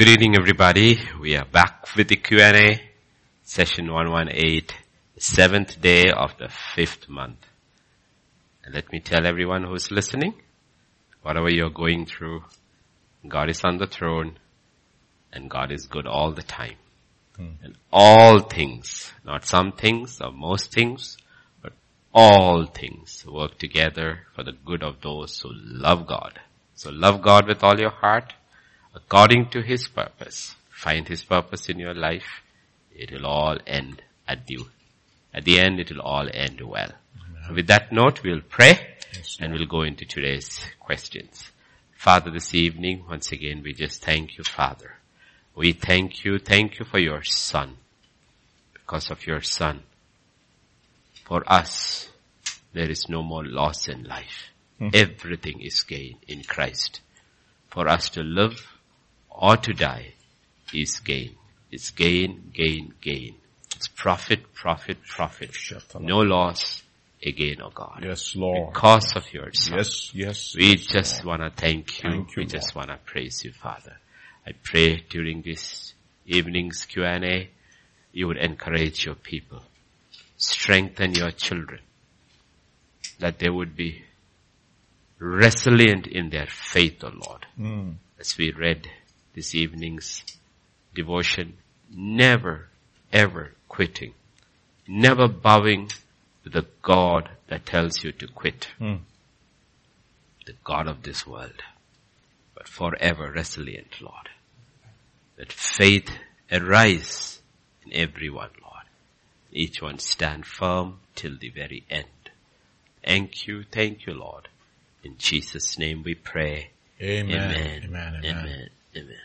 Good evening everybody. We are back with the Q&A, session 118, seventh day of the fifth month. And let me tell everyone who's listening, whatever you're going through, God is on the throne and God is good all the time. Hmm. And all things, not some things or most things, but all things work together for the good of those who love God. So love God with all your heart, according to His purpose. Find His purpose in your life. It will all end at the, at the end it will all end well. So with that note, we'll pray yes, and we'll go into today's questions. Father, this evening, once again, we just thank you, Father. We thank you, thank you for your Son. Because of your Son, for us, there is no more loss in life. Mm. Everything is gain in Christ. For us to live or to die is gain. It's gain, gain, gain. It's profit, profit, profit. No loss again, oh God. Yes, Lord. Because of your son. Yes, yes. We yes, just want to thank you. Thank you we Lord. just want to praise you, Father. I pray during this evening's Q&A, you would encourage your people. Strengthen your children. That they would be resilient in their faith, O oh Lord. Mm. As we read this evening's devotion, never ever quitting, never bowing to the God that tells you to quit. Mm. The God of this world, but forever resilient, Lord. That faith arise in everyone, Lord. Each one stand firm till the very end. Thank you, thank you, Lord. In Jesus' name we pray. Amen. Amen. Amen. Amen.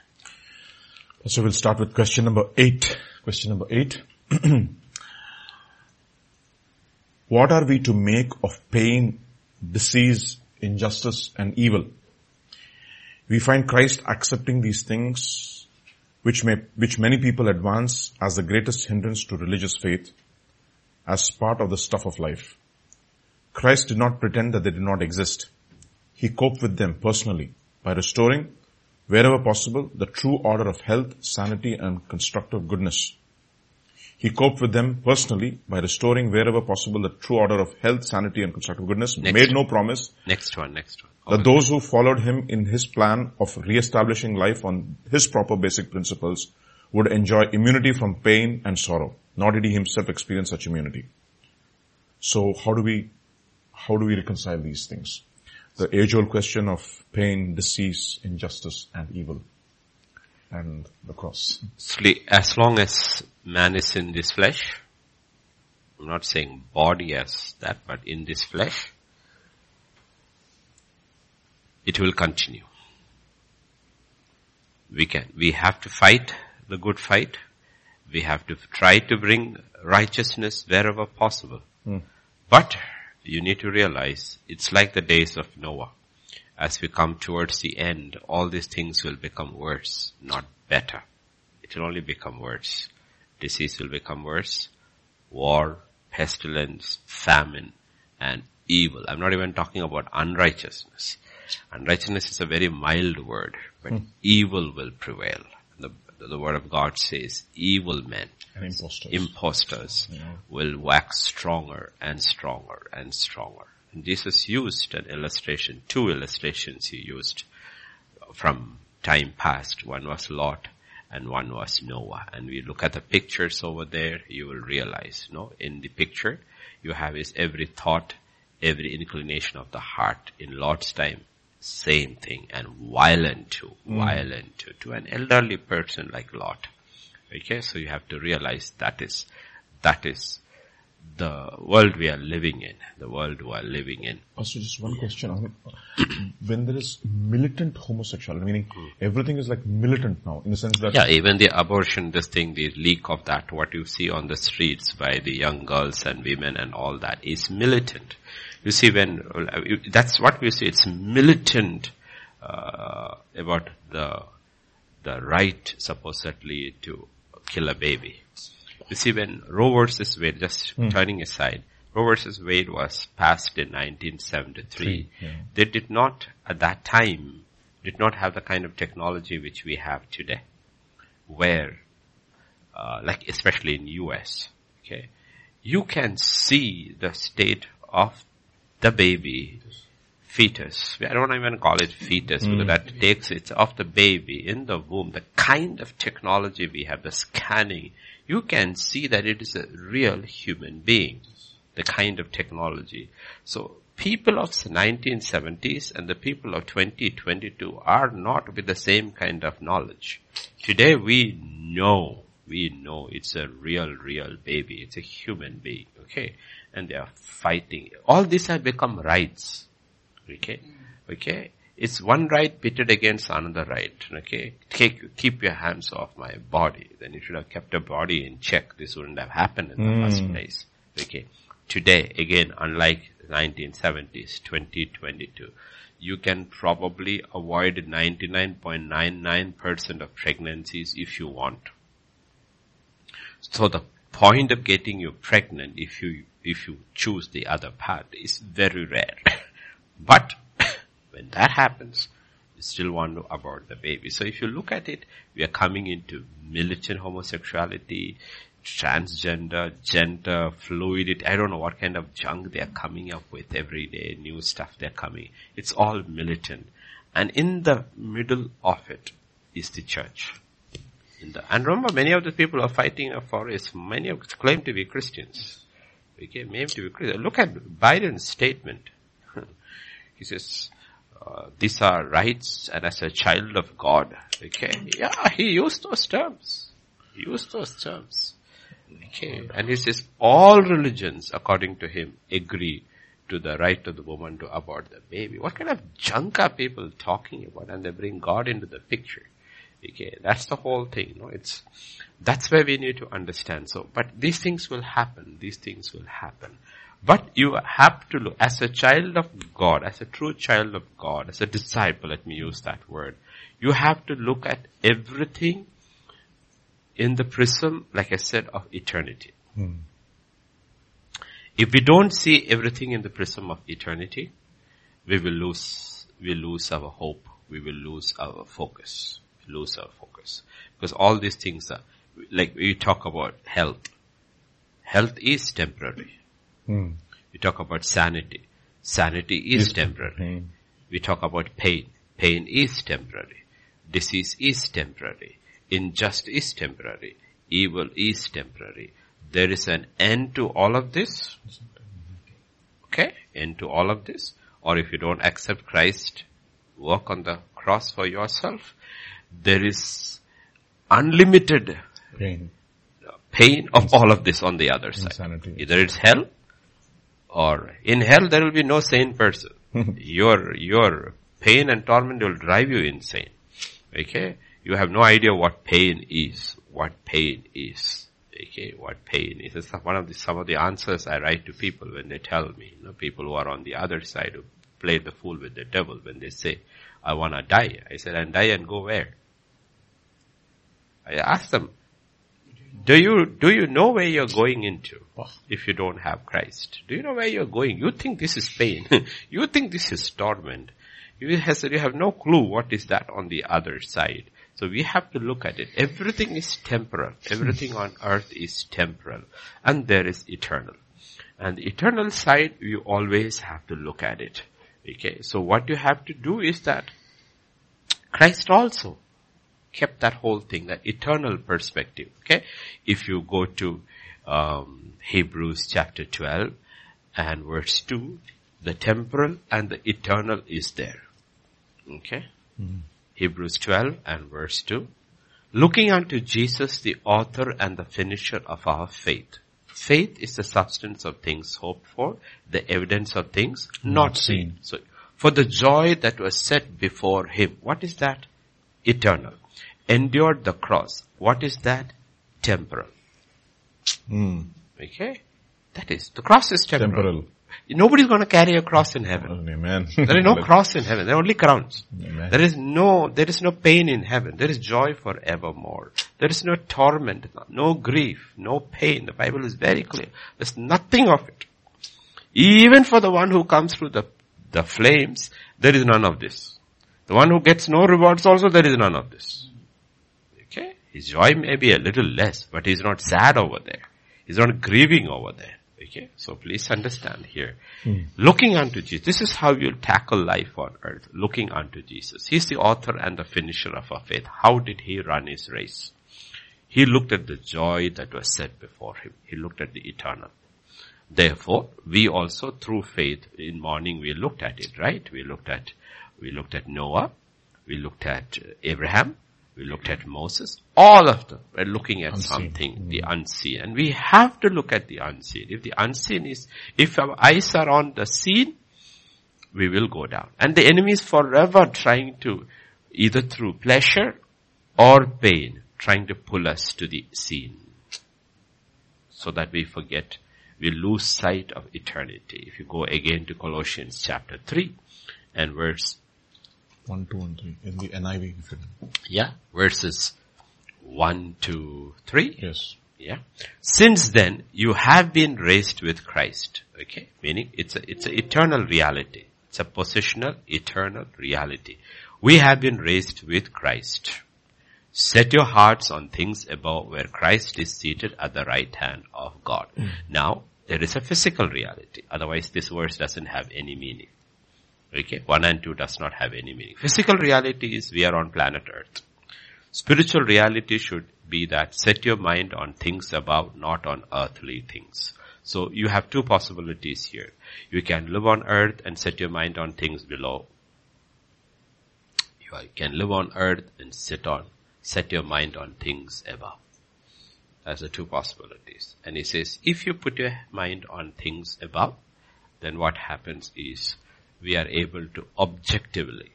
So we'll start with question number eight. Question number eight. what are we to make of pain, disease, injustice and evil? We find Christ accepting these things which may, which many people advance as the greatest hindrance to religious faith as part of the stuff of life. Christ did not pretend that they did not exist. He coped with them personally by restoring wherever possible, the true order of health, sanity, and constructive goodness. He coped with them personally by restoring wherever possible the true order of health, sanity, and constructive goodness. Next made no promise. Next one, next one. That those who followed him in his plan of re-establishing life on his proper basic principles would enjoy immunity from pain and sorrow. Nor did he himself experience such immunity. So how do we, how do we reconcile these things? The age-old question of pain, disease, injustice, and evil, and the cross. As long as man is in this flesh, I'm not saying body as that, but in this flesh, it will continue. We can, we have to fight the good fight. We have to try to bring righteousness wherever possible. Mm. But you need to realize it's like the days of Noah. As we come towards the end, all these things will become worse, not better. It will only become worse. Disease will become worse. War, pestilence, famine, and evil. I'm not even talking about unrighteousness. Unrighteousness is a very mild word, but hmm. evil will prevail. The, word of God says evil men and imposters, imposters yeah. will wax stronger and stronger and stronger. And Jesus used an illustration, two illustrations he used from time past. One was Lot and one was Noah. And we look at the pictures over there, you will realize, no, in the picture, you have is every thought, every inclination of the heart. In Lot's time, same thing, and violent too, mm. violent too, to an elderly person like Lot. Okay, so you have to realize that is, that is the world we are living in, the world we are living in. Also just one question, I mean, when there is militant homosexuality, meaning mm. everything is like militant now, in the sense that... Yeah, even the abortion, this thing, the leak of that, what you see on the streets by the young girls and women and all that is militant. You see when, that's what we see, it's militant uh, about the the right supposedly to kill a baby. You see, when Roe versus Wade, just mm. turning aside, Roe versus Wade was passed in 1973. Yeah. They did not, at that time, did not have the kind of technology which we have today. where, uh, like especially in US, okay, you can see the state of the baby fetus. I don't even call it fetus mm. because that takes it of the baby in the womb. The kind of technology we have, the scanning, you can see that it is a real human being. The kind of technology. So people of 1970s and the people of 2022 are not with the same kind of knowledge. Today we know, we know it's a real, real baby. It's a human being. Okay. And they are fighting. All these have become rights. Okay. Okay. It's one right pitted against another right. Okay. Take, keep your hands off my body. Then you should have kept your body in check. This wouldn't have happened in mm. the first hmm. place. Okay. Today, again, unlike 1970s, 2022, you can probably avoid 99.99% of pregnancies if you want. So the point of getting you pregnant if you, if you choose the other path is very rare. but when that happens, you still want to abort the baby. So if you look at it, we are coming into militant homosexuality, transgender, gender, fluidity. I don't know what kind of junk they're coming up with every day, new stuff they're coming. It's all militant. And in the middle of it is the church. The, and remember, many of the people are fighting for is many of them claim to be Christians. Okay, claim to be Christians. Look at Biden's statement. he says, uh, these are rights and as a child of God. Okay, yeah, he used those terms. He used those terms. Okay. And he says all religions, according to him, agree to the right of the woman to abort the baby. What kind of junk are people talking about? And they bring God into the picture. Okay. That's the whole thing. Know, it's, that's where we need to understand. So, but these things will happen. These things will happen. But you have to look, as a child of God, as a true child of God, as a disciple, let me use that word, you have to look at everything in the prism, like I said, of eternity. Hmm. If we don't see everything in the prism of eternity, we will lose, we lose our hope. We will lose our focus. Lose our focus. Because all these things are, like we talk about health. Health is temporary. Hmm. We talk about sanity. Sanity is temporary. Pain. We talk about pain. Pain is temporary. Disease is temporary. Injustice is temporary. Evil is temporary. There is an end to all of this. Okay? End to all of this. Or if you don't accept Christ, work on the cross for yourself. There is unlimited pain, pain of all of this on the other side. Insanity. Either it's hell or in hell there will be no sane person. your, your pain and torment will drive you insane. Okay? You have no idea what pain is. What pain is. Okay, what pain is. It's one of the, some of the answers I write to people when they tell me, you know, people who are on the other side who play the fool with the devil when they say, I wanna die. I said, and die and go where? I ask them, do you, do you know where you're going into if you don't have Christ? Do you know where you're going? You think this is pain. you think this is torment. You, has, you have no clue what is that on the other side. So we have to look at it. Everything is temporal. Everything on earth is temporal. And there is eternal. And the eternal side, you always have to look at it. Okay. So what you have to do is that Christ also kept that whole thing, that eternal perspective. Okay. If you go to, um, Hebrews chapter 12 and verse 2, the temporal and the eternal is there. Okay. Mm-hmm. Hebrews 12 and verse 2. Looking unto Jesus, the author and the finisher of our faith. Faith is the substance of things hoped for, the evidence of things not, not seen. seen. So, for the joy that was set before him. What is that? Eternal. Endured the cross. What is that? Temporal. Mm. Okay? That is, the cross is temporal. temporal. Nobody's going to carry a cross in heaven. Amen. there is no cross in heaven. There are only crowns. Amen. There is no, there is no pain in heaven. There is joy forevermore. There is no torment, no grief, no pain. The Bible is very clear. There's nothing of it. Even for the one who comes through the, the flames, there is none of this. The one who gets no rewards also, there is none of this. His joy may be a little less, but he's not sad over there. He's not grieving over there. Okay? So please understand here. Hmm. Looking unto Jesus. This is how you'll tackle life on earth. Looking unto Jesus. He's the author and the finisher of our faith. How did he run his race? He looked at the joy that was set before him. He looked at the eternal. Therefore, we also through faith in morning we looked at it, right? We looked at, we looked at Noah. We looked at Abraham. We looked at Moses. All of them were looking at Unseen. something, mm. the unseen. And we have to look at the unseen. If the unseen is, if our eyes are on the seen, we will go down. And the enemy is forever trying to, either through pleasure or pain, trying to pull us to the seen. So that we forget, we lose sight of eternity. If you go again to Colossians chapter 3 and verse 1, 2 and 3 in the NIV. Yeah. Verses 1 to 3. yes. Yeah. Since then, you have been raised with Christ. Okay. Meaning it's a, it's an eternal reality. It's a positional, eternal reality. We have been raised with Christ. Set your hearts on things above where Christ is seated at the right hand of God. Mm. Now, there is a physical reality. Otherwise, this verse doesn't have any meaning. Okay, 1 and 2 does not have any meaning. Physical reality is we are on planet earth. Spiritual reality should be that set your mind on things above, not on earthly things. So you have two possibilities here. You can live on earth and set your mind on things below. You can live on earth and sit on, set your mind on things above. That's the two possibilities. And he says, if you put your mind on things above, then what happens is we are able to objectively,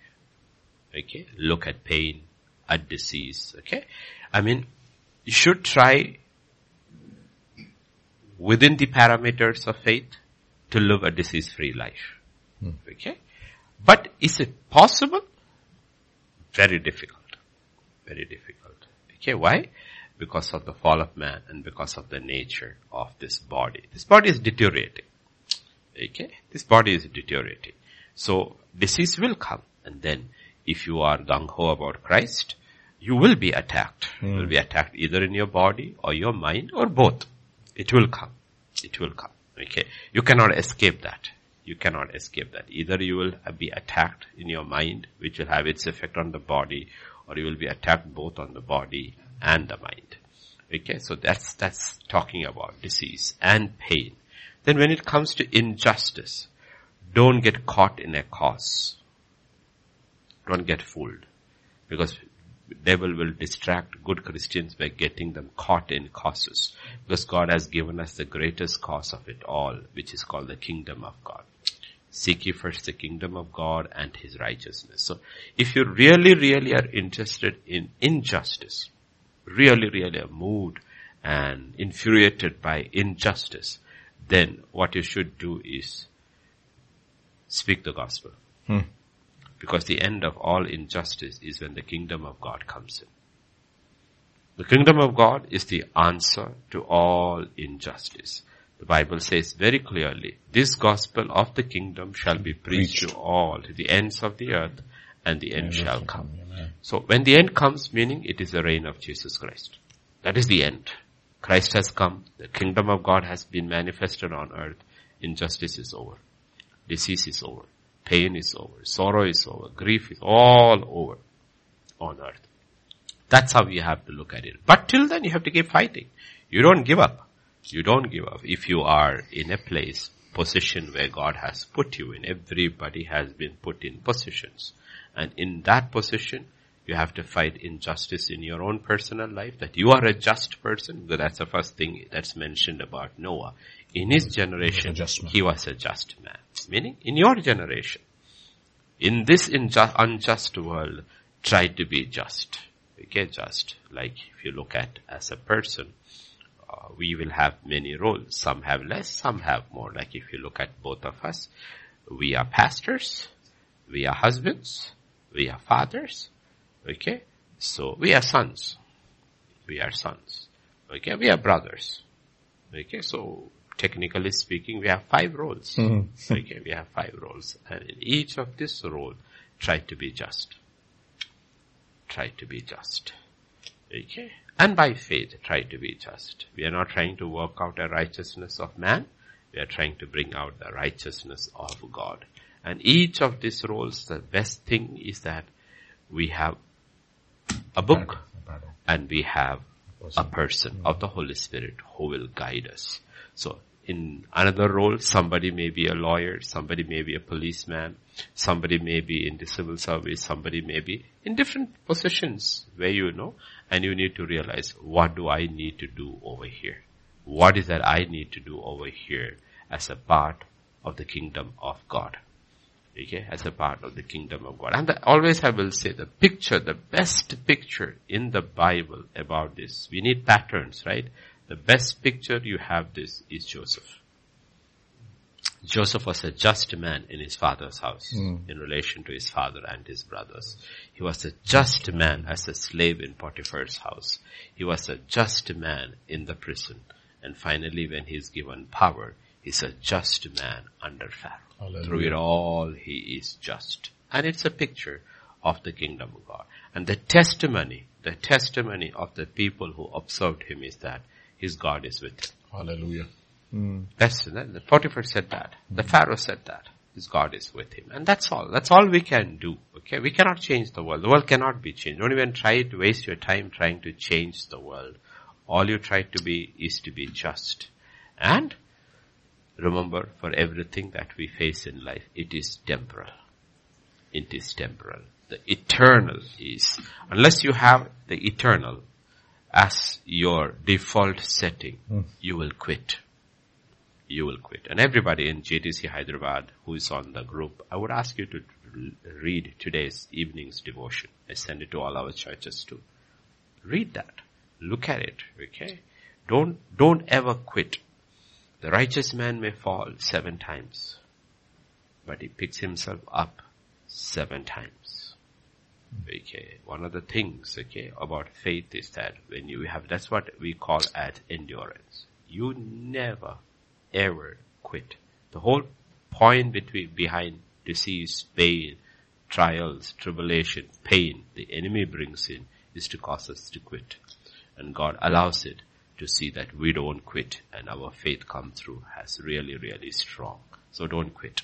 okay, look at pain, at disease, okay? I mean, you should try within the parameters of faith to live a disease-free life. Hmm. Okay? But is it possible? Very difficult. Very difficult. Okay, why? Because of the fall of man and because of the nature of this body. This body is deteriorating. Okay? This body is deteriorating. So, disease will come and then if you are gung-ho about Christ, you will be attacked. You will be hmm. attacked either in your body or your mind or both. It will come. It will come. Okay. You cannot escape that. You cannot escape that. Either you will be attacked in your mind, which will have its effect on the body, or you will be attacked both on the body and the mind. Okay. So that's, that's talking about disease and pain. Then when it comes to injustice, don't get caught in a cause. Don't get fooled. Because devil will distract good Christians by getting them caught in causes. Because God has given us the greatest cause of it all, which is called the kingdom of God. Seek ye first the kingdom of God and his righteousness. So if you really, really are interested in injustice, really, really are moved and infuriated by injustice, then what you should do is speak the gospel. Hmm. Because the end of all injustice is when the kingdom of God comes in. The kingdom of God is the answer to all injustice. The Bible says very clearly, this gospel of the kingdom shall be preached, to all, to the ends of the earth, and the end shall come. Amen. So when the end comes, meaning it is the reign of Jesus Christ. That is the end. Christ has come. The kingdom of God has been manifested on earth. Injustice is over. Disease is over. Pain is over. Sorrow is over. Grief is all over on earth. That's how you have to look at it. But till then you have to keep fighting. You don't give up. You don't give up. If you are in a place, position where God has put you in, everybody has been put in positions. And in that position, you have to fight injustice in your own personal life, that you are a just person. That's the first thing that's mentioned about Noah. In his generation, he was a just man. Meaning, in your generation, in this inju- unjust world, try to be just. Okay, just. Like if you look at as a person, uh, we will have many roles. Some have less, some have more. Like if you look at both of us, we are pastors, we are husbands, we are fathers. Okay, so we are sons. We are sons. Okay, we are brothers. Okay, so technically speaking, we have five roles. okay, we have five roles. And in each of this role, try to be just. Try to be just. Okay. And by faith, try to be just. We are not trying to work out a righteousness of man. We are trying to bring out the righteousness of God. And each of these roles, the best thing is that we have a book and we have a person of the Holy Spirit who will guide us. So in another role, somebody may be a lawyer, somebody may be a policeman, somebody may be in the civil service, somebody may be in different positions where you know, and you need to realize what do I need to do over here? What is that I need to do over here as a part of the kingdom of God? Okay, as a part of the kingdom of God. And the, always I will say the picture, the best picture in the Bible about this. We need patterns, right? The best picture you have this is Joseph. Joseph was a just man in his father's house mm. in relation to his father and his brothers. He was a just man as a slave in Potiphar's house. He was a just man in the prison. And finally when he is given power, he's a just man under Pharaoh. Hallelujah. Through it all, he is just. And it's a picture of the kingdom of God. And the testimony, the testimony of the people who observed him is that his God is with him. Hallelujah. Mm. That's, the Potiphar said that. The Pharaoh said that. His God is with him. And that's all. That's all we can do. Okay? We cannot change the world. The world cannot be changed. Don't even try to waste your time trying to change the world. All you try to be is to be just. And Remember, for everything that we face in life, it is temporal. It is temporal. The eternal is, unless you have the eternal as your default setting, mm. you will quit. You will quit. And everybody in JTC Hyderabad who is on the group, I would ask you to read today's evening's devotion. I send it to all our churches too. Read that. Look at it, okay? Don't, don't ever quit. The righteous man may fall seven times, but he picks himself up seven times. Okay, one of the things, okay, about faith is that when you have, that's what we call as endurance. You never, ever quit. The whole point between, behind disease, pain, trials, tribulation, pain the enemy brings in is to cause us to quit. And God allows it to see that we don't quit and our faith come through as really, really strong. So don't quit.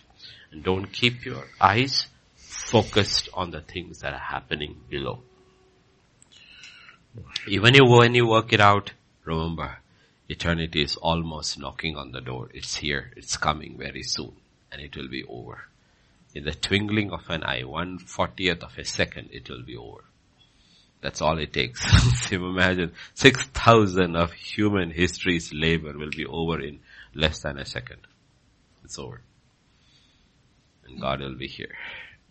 And don't keep your eyes focused on the things that are happening below. Even when you work it out, remember, eternity is almost knocking on the door. It's here. It's coming very soon. And it will be over. In the twinkling of an eye, one fortieth of a second, it will be over. That's all it takes. imagine 6,000 of human history's labor will be over in less than a second. It's over. And God will be here.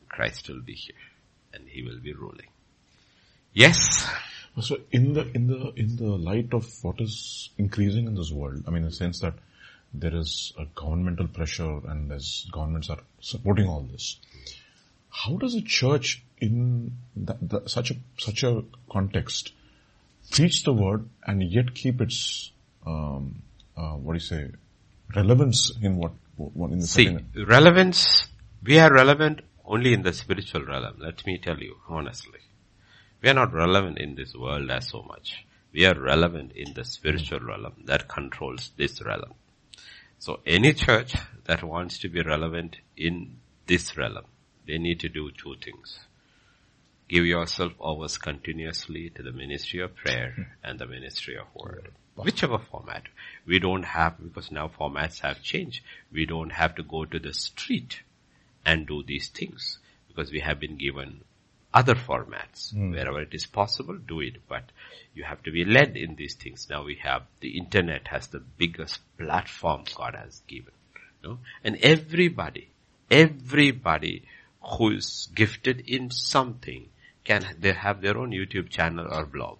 Christ will be here. And He will be ruling. Yes? So in the, in the, in the light of what is increasing in this world, I mean in the sense that there is a governmental pressure and there's governments are supporting all this. How does a church in the, the, such a such a context teach the word and yet keep its um, uh, what do you say relevance in what, what in the see second? relevance we are relevant only in the spiritual realm let me tell you honestly. We are not relevant in this world as so much. We are relevant in the spiritual realm that controls this realm. So any church that wants to be relevant in this realm they need to do two things. Give yourself over continuously to the ministry of prayer hmm. and the ministry of word. Whichever format. We don't have, because now formats have changed, we don't have to go to the street and do these things because we have been given other formats. Mm. Wherever it is possible, do it. But you have to be led in these things. Now we have, the internet has the biggest platform God has given. You know? And everybody, everybody who is gifted in something can they have their own YouTube channel or blog.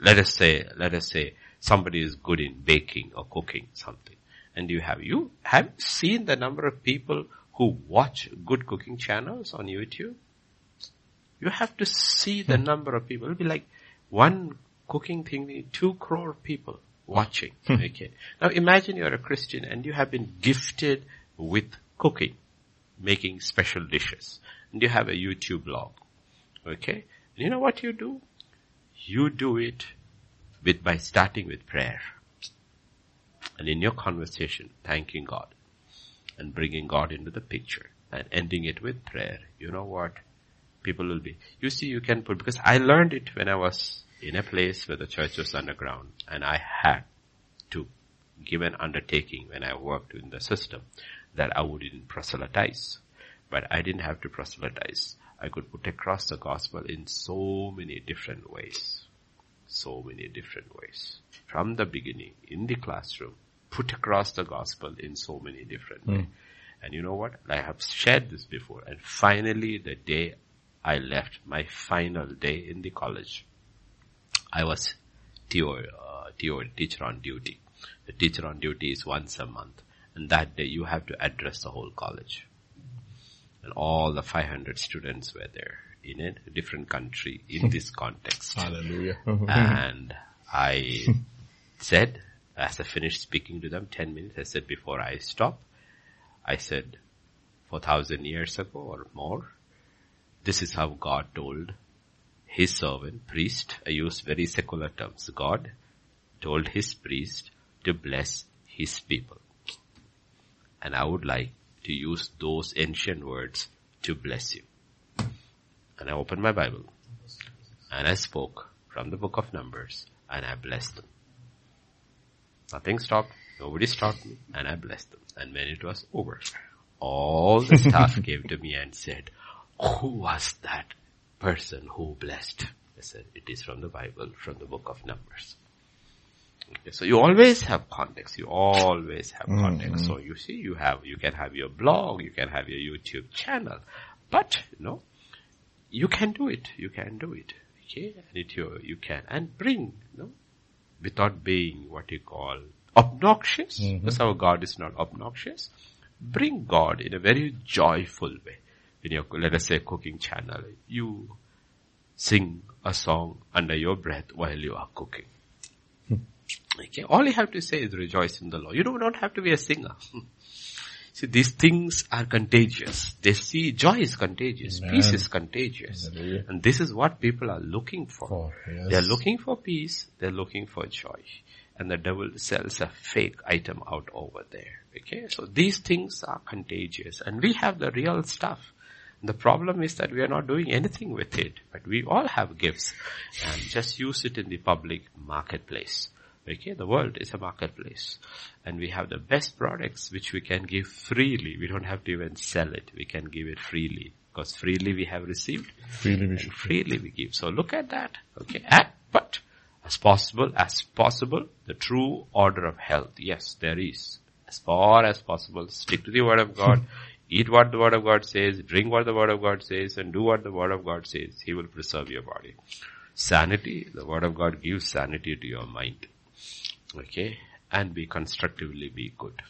Let us say, let us say somebody is good in baking or cooking something. And you have, you have seen the number of people who watch good cooking channels on YouTube? You have to see the hmm. number of people. It'll be like one cooking thing, two crore people watching. Hmm. okay. Now imagine you're a Christian and you have been gifted with cooking, making special dishes, and you have a YouTube blog. Okay? And you know what you do? You do it with, by starting with prayer. And in your conversation, thanking God and bringing God into the picture and ending it with prayer. You know what? People will be, you see, you can put, because I learned it when I was in a place where the church was underground and I had to give an undertaking when I worked in the system that I wouldn't proselytize. But I didn't have to proselytize. I could put across the gospel in so many different ways. So many different ways. From the beginning, in the classroom, put across the gospel in so many different mm. ways. And you know what? I have shared this before. And finally, the day I left, my final day in the college, I was TO, uh, TO, teacher on duty. The teacher on duty is once a month. And that day you have to address the whole college. And all the 500 students were there in a different country in this context. Hallelujah. and I said, as I finished speaking to them, 10 minutes, I said before I stop, I said, 4,000 years ago or more, this is how God told his servant, priest, I use very secular terms, God told his priest to bless his people. And I would like to use those ancient words to bless you. And I opened my Bible and I spoke from the book of Numbers and I blessed them. Nothing stopped. Nobody stopped me and I blessed them. And when it was over, all the staff came to me and said, who was that person who blessed? I said, it is from the Bible, from the book of Numbers. Okay, so you always have context. You always have mm-hmm. context. So you see, you have, you can have your blog, you can have your YouTube channel, but you know, you can do it. You can do it. Okay, and it you, you can and bring, you know, without being what you call obnoxious. Mm-hmm. Because our God is not obnoxious. Bring God in a very joyful way. In your, let us say, cooking channel, you sing a song under your breath while you are cooking. Hmm. Okay, all you have to say is rejoice in the Lord. You do not have to be a singer. See, these things are contagious. They see joy is contagious, Amen. peace is contagious. And this is what people are looking for. Oh, yes. They're looking for peace, they're looking for joy. And the devil sells a fake item out over there. Okay, so these things are contagious and we have the real stuff. The problem is that we are not doing anything with it, but we all have gifts and just use it in the public marketplace. Okay, the world is a marketplace and we have the best products which we can give freely. We don't have to even sell it. We can give it freely because freely we have received. Freely we should. Freely we give. So look at that. Okay. And, but as possible, as possible, the true order of health. Yes, there is. As far as possible, stick to the word of God. eat what the word of God says, drink what the word of God says, and do what the word of God says. He will preserve your body. Sanity, the word of God gives sanity to your mind. Okay? And be constructively be good.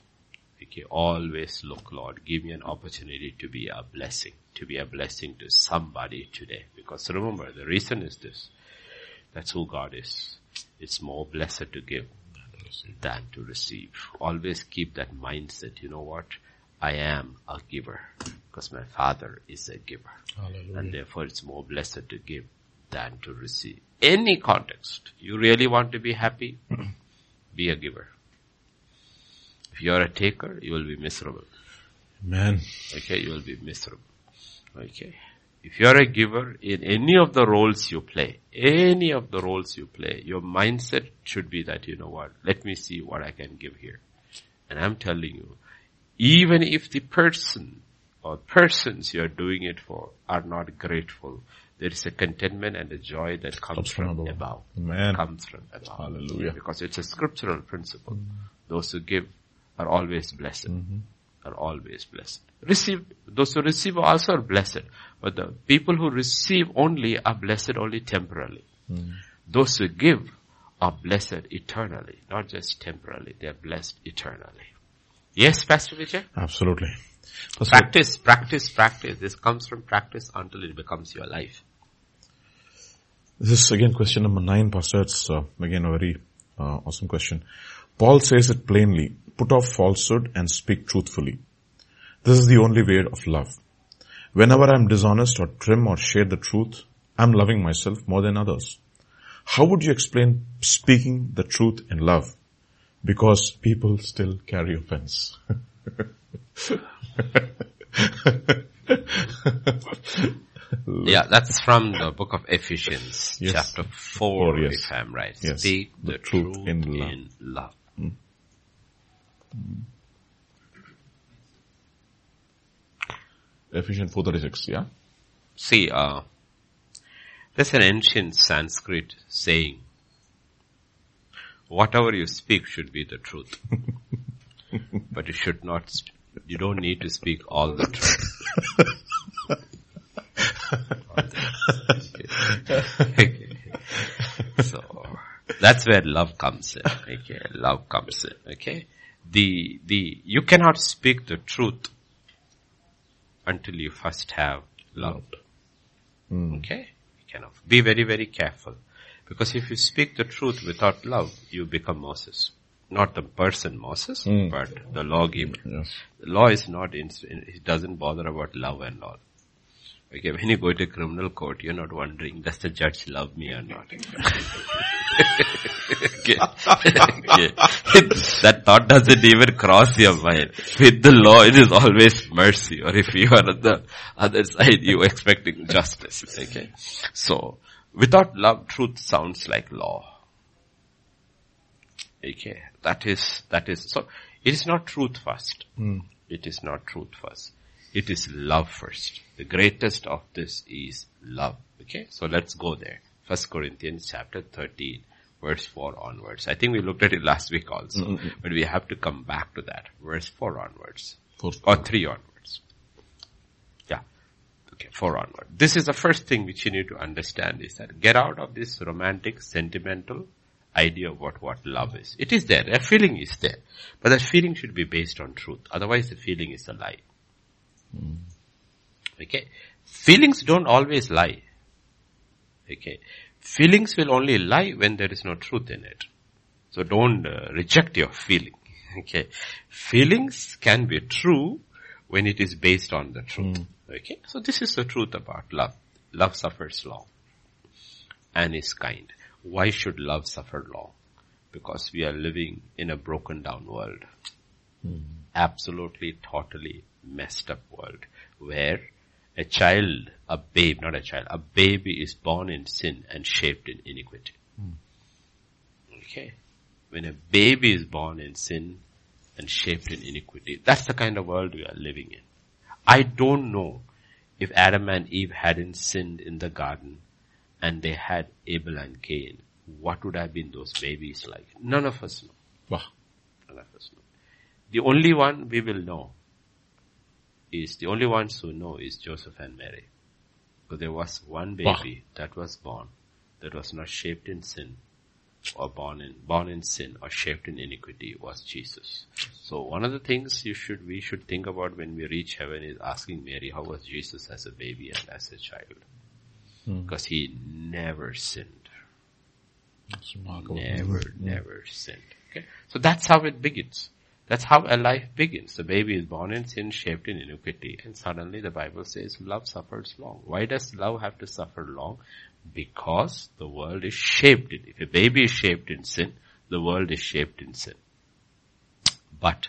Okay? Always look, Lord, give me an opportunity to be a blessing, to be a blessing to somebody today. Because remember, the reason is this. That's who God is. It's more blessed to give than to receive. Always keep that mindset. You know what? I am a giver because my father is a giver. Hallelujah. And therefore it's more blessed to give than to receive. Any context. You really want to be happy? Mm-hmm. be a giver. If you are a taker, you will be miserable. Man. Okay, you will be miserable. Okay. If you are a giver in any of the roles you play, any of the roles you play, your mindset should be that, you know what, let me see what I can give here. And I'm telling you, even if the person or persons you're doing it for are not grateful, there is a contentment and a joy that comes from above. Amen. Comes from above. Hallelujah. Because it's a scriptural principle. Mm. Those who give are always blessed. Mm-hmm. Are always blessed. Receive, those who receive also are blessed. But the people who receive only are blessed only temporarily. Mm. Those who give are blessed eternally, not just temporarily. They are blessed eternally. Yes, Pastor Vijay? Absolutely. practice, practice, practice. This comes from practice until it becomes your life. This is again question number nine, Pastor. It's uh, again a very uh, awesome question. Paul says it plainly, put off falsehood and speak truthfully. This is the only way of love. Whenever I'm dishonest or trim or share the truth, I'm loving myself more than others. How would you explain speaking the truth in love? Because people still carry offense. Yeah, that's from the book of Ephesians, Yes. chapter 4, Four, yes. if I'm right. Yes. Speak the, The truth, truth in in love. love. Ephesians 436, yeah? See, uh, there's an ancient Sanskrit saying, whatever you speak should be the truth. but you should not, you don't need to speak all the truth. Okay. so, that's where love comes in. Okay, love comes in. Okay, the the you cannot speak the truth until you first have love. Hmm. Okay, you cannot be very very careful because if you speak the truth without love, you become Moses. Not the person Moses, hmm. but the lawgiver. Yes. The law is not, in, it doesn't bother about love and all. Okay, when you go to criminal court, you're not wondering, does the judge love me or not? okay. okay. that thought doesn't even cross your mind. With the law, it is always mercy. Or if you are on the other side, you're expecting justice. Okay. So, without love, truth sounds like law. Okay. That is, that is, so, it is not truth first. Hmm. It is not truth first. It is love first. The greatest of this is love. Okay, so let's go there. First Corinthians chapter 13, verse 4 onwards. I think we looked at it last week also, but we have to come back to that. Verse 4 onwards. Four. Or 3 onwards. Yeah. Okay, 4 onward. This is the first thing which you need to understand is that get out of this romantic, sentimental idea of what, what love is. It is there. A feeling is there. But that feeling should be based on truth. Otherwise the feeling is a lie. Okay. Feelings don't always lie. Okay. Feelings will only lie when there is no truth in it. So don't uh, reject your feeling. Okay. Feelings can be true when it is based on the truth. Okay. So this is the truth about love. Love suffers long and is kind. Why should love suffer long? Because we are living in a broken down world. Hmm. Absolutely, totally messed up world where a child, a babe, not a child, a baby is born in sin and shaped in iniquity. Hmm. Okay. When a baby is born in sin and shaped in iniquity, that's the kind of world we are living in. I don't know if Adam and Eve hadn't sinned in the garden and they had Abel and Cain, what would have been those babies like? None of us know. Wow. None of us know. The only one we will know is the only ones who know is Joseph and Mary. Because there was one baby that was born that was not shaped in sin or born in born in sin or shaped in iniquity was Jesus. So one of the things you should we should think about when we reach heaven is asking Mary how was Jesus as a baby and as a child. Hmm. Because he never sinned. Never, hmm. never sinned. Okay. So that's how it begins. That's how a life begins. The baby is born in sin, shaped in iniquity, and suddenly the Bible says love suffers long. Why does love have to suffer long? Because the world is shaped in, if a baby is shaped in sin, the world is shaped in sin. But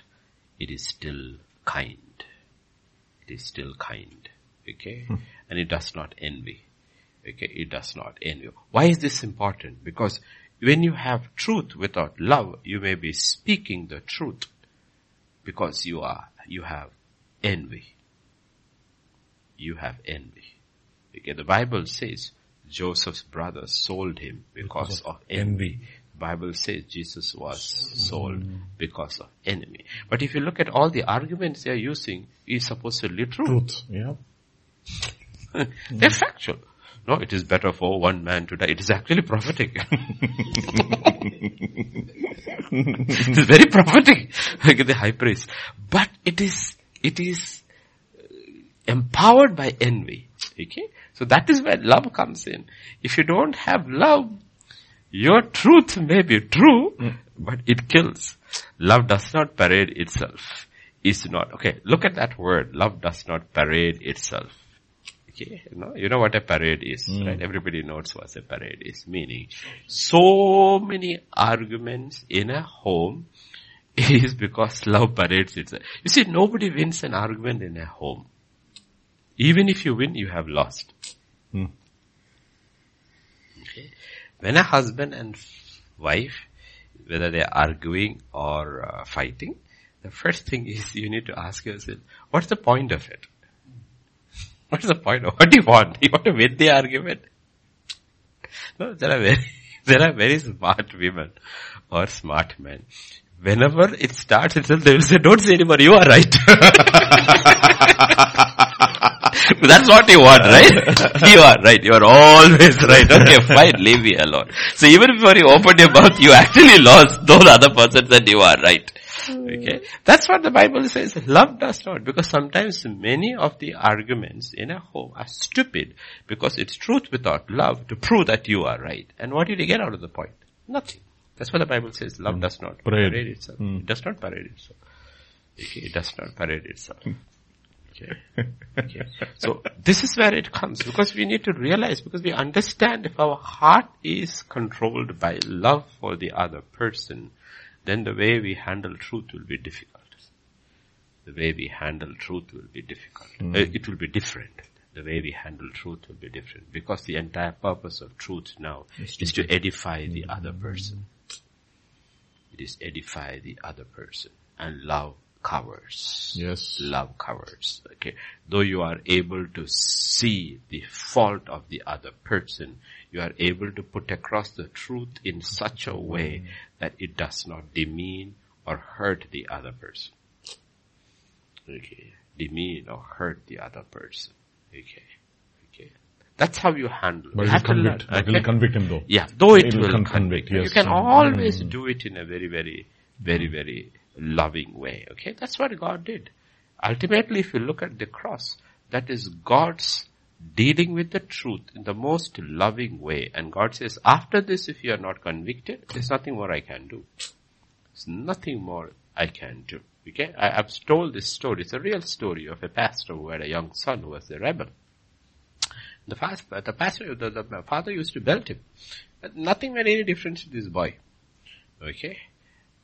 it is still kind. It is still kind. Okay? Hmm. And it does not envy. Okay? It does not envy. Why is this important? Because when you have truth without love, you may be speaking the truth because you are, you have envy. You have envy. Okay, the Bible says Joseph's brothers sold him because of envy. Bible says Jesus was sold because of enemy. But if you look at all the arguments they are using, is supposedly true. Truth. Yeah. They're factual. No, it is better for one man to die. It is actually prophetic. it is very prophetic. The high priest. But it is, it is uh, empowered by envy. Okay? So that is where love comes in. If you don't have love, your truth may be true, but it kills. Love does not parade itself. Is not. Okay, look at that word. Love does not parade itself. Okay, you know, you know what a parade is, right? Everybody knows what a parade is. Meaning, so many arguments in a home is because love parades itself. You see, nobody wins an argument in a home. Even if you win, you have lost. Hmm. Okay. When a husband and wife, whether they're arguing or uh, fighting, the first thing is you need to ask yourself, what's the point of it? What's the point? What do you want? You want to win the argument? No, there are very, there are very smart women or smart men. Whenever it starts itself, they will say, don't say anymore, you are right. That's what you want, right? you are right. You are always right. Okay, fine. Leave me alone. So even before you opened your mouth, you actually lost. Those other person said you are right. Okay. Hmm. That's what the Bible says. Love does not. Because sometimes many of the arguments in a home are stupid because it's truth without love to prove that you are right. And what did you get out of the point? Nothing. That's what the Bible says. Love hmm. does not Parade. parade itself. Hmm. It does not parade itself. Okay. It does not parade itself. Okay. Okay. So this is where it comes because we need to realize because we understand if our heart is controlled by love for the other person, then the way we handle truth will be difficult. The way we handle truth will be difficult. Uh, it will be different. The way we handle truth will be different because the entire purpose of truth now is to edify the other person. It is edify the other person and love covers Yes. love covers. Okay. Though you are able to see the fault of the other person, you are able to put across the truth in such a way that it does not demean or hurt the other person. Okay. Demean or hurt the other person. Okay. Okay. That's how you handle. But it will convict, it will convict him though. Yeah, though it, It will will convict. convict, yes. You can Mm. always do it in a very, very, very, very loving way. Okay, that's what God did. Ultimately, if you look at the cross, that is God's dealing with the truth in the most loving way. And God says, after this, if you are not convicted, there's nothing more I can do. There's nothing more I can do. Okay, I, I've told this story. It's a real story of a pastor who had a young son who was a rebel. The, fast, the pastor, the, the father used to belt him. But nothing made any difference to this boy. Okay?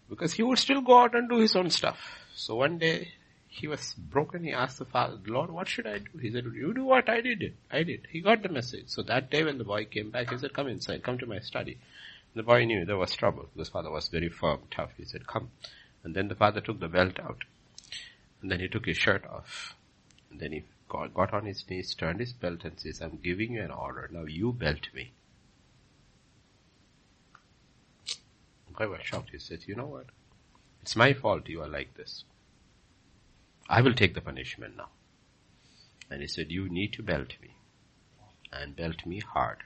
Because he would still go out and do his own stuff. So one day, he was broken. He asked the father, Lord, what should I do? He said, you do what I did. I did. He got the message. So that day when the boy came back, he said, come inside, come to my study. The boy knew there was trouble. His father was very firm, tough. He said, come. And then the father took the belt out. And then he took his shirt off. And then he got, got on his knees, turned his belt and says, I'm giving you an order. Now you belt me. Guy was shocked. He said, you know what? It's my fault you are like this. I will take the punishment now. And he said, you need to belt me. And belt me hard.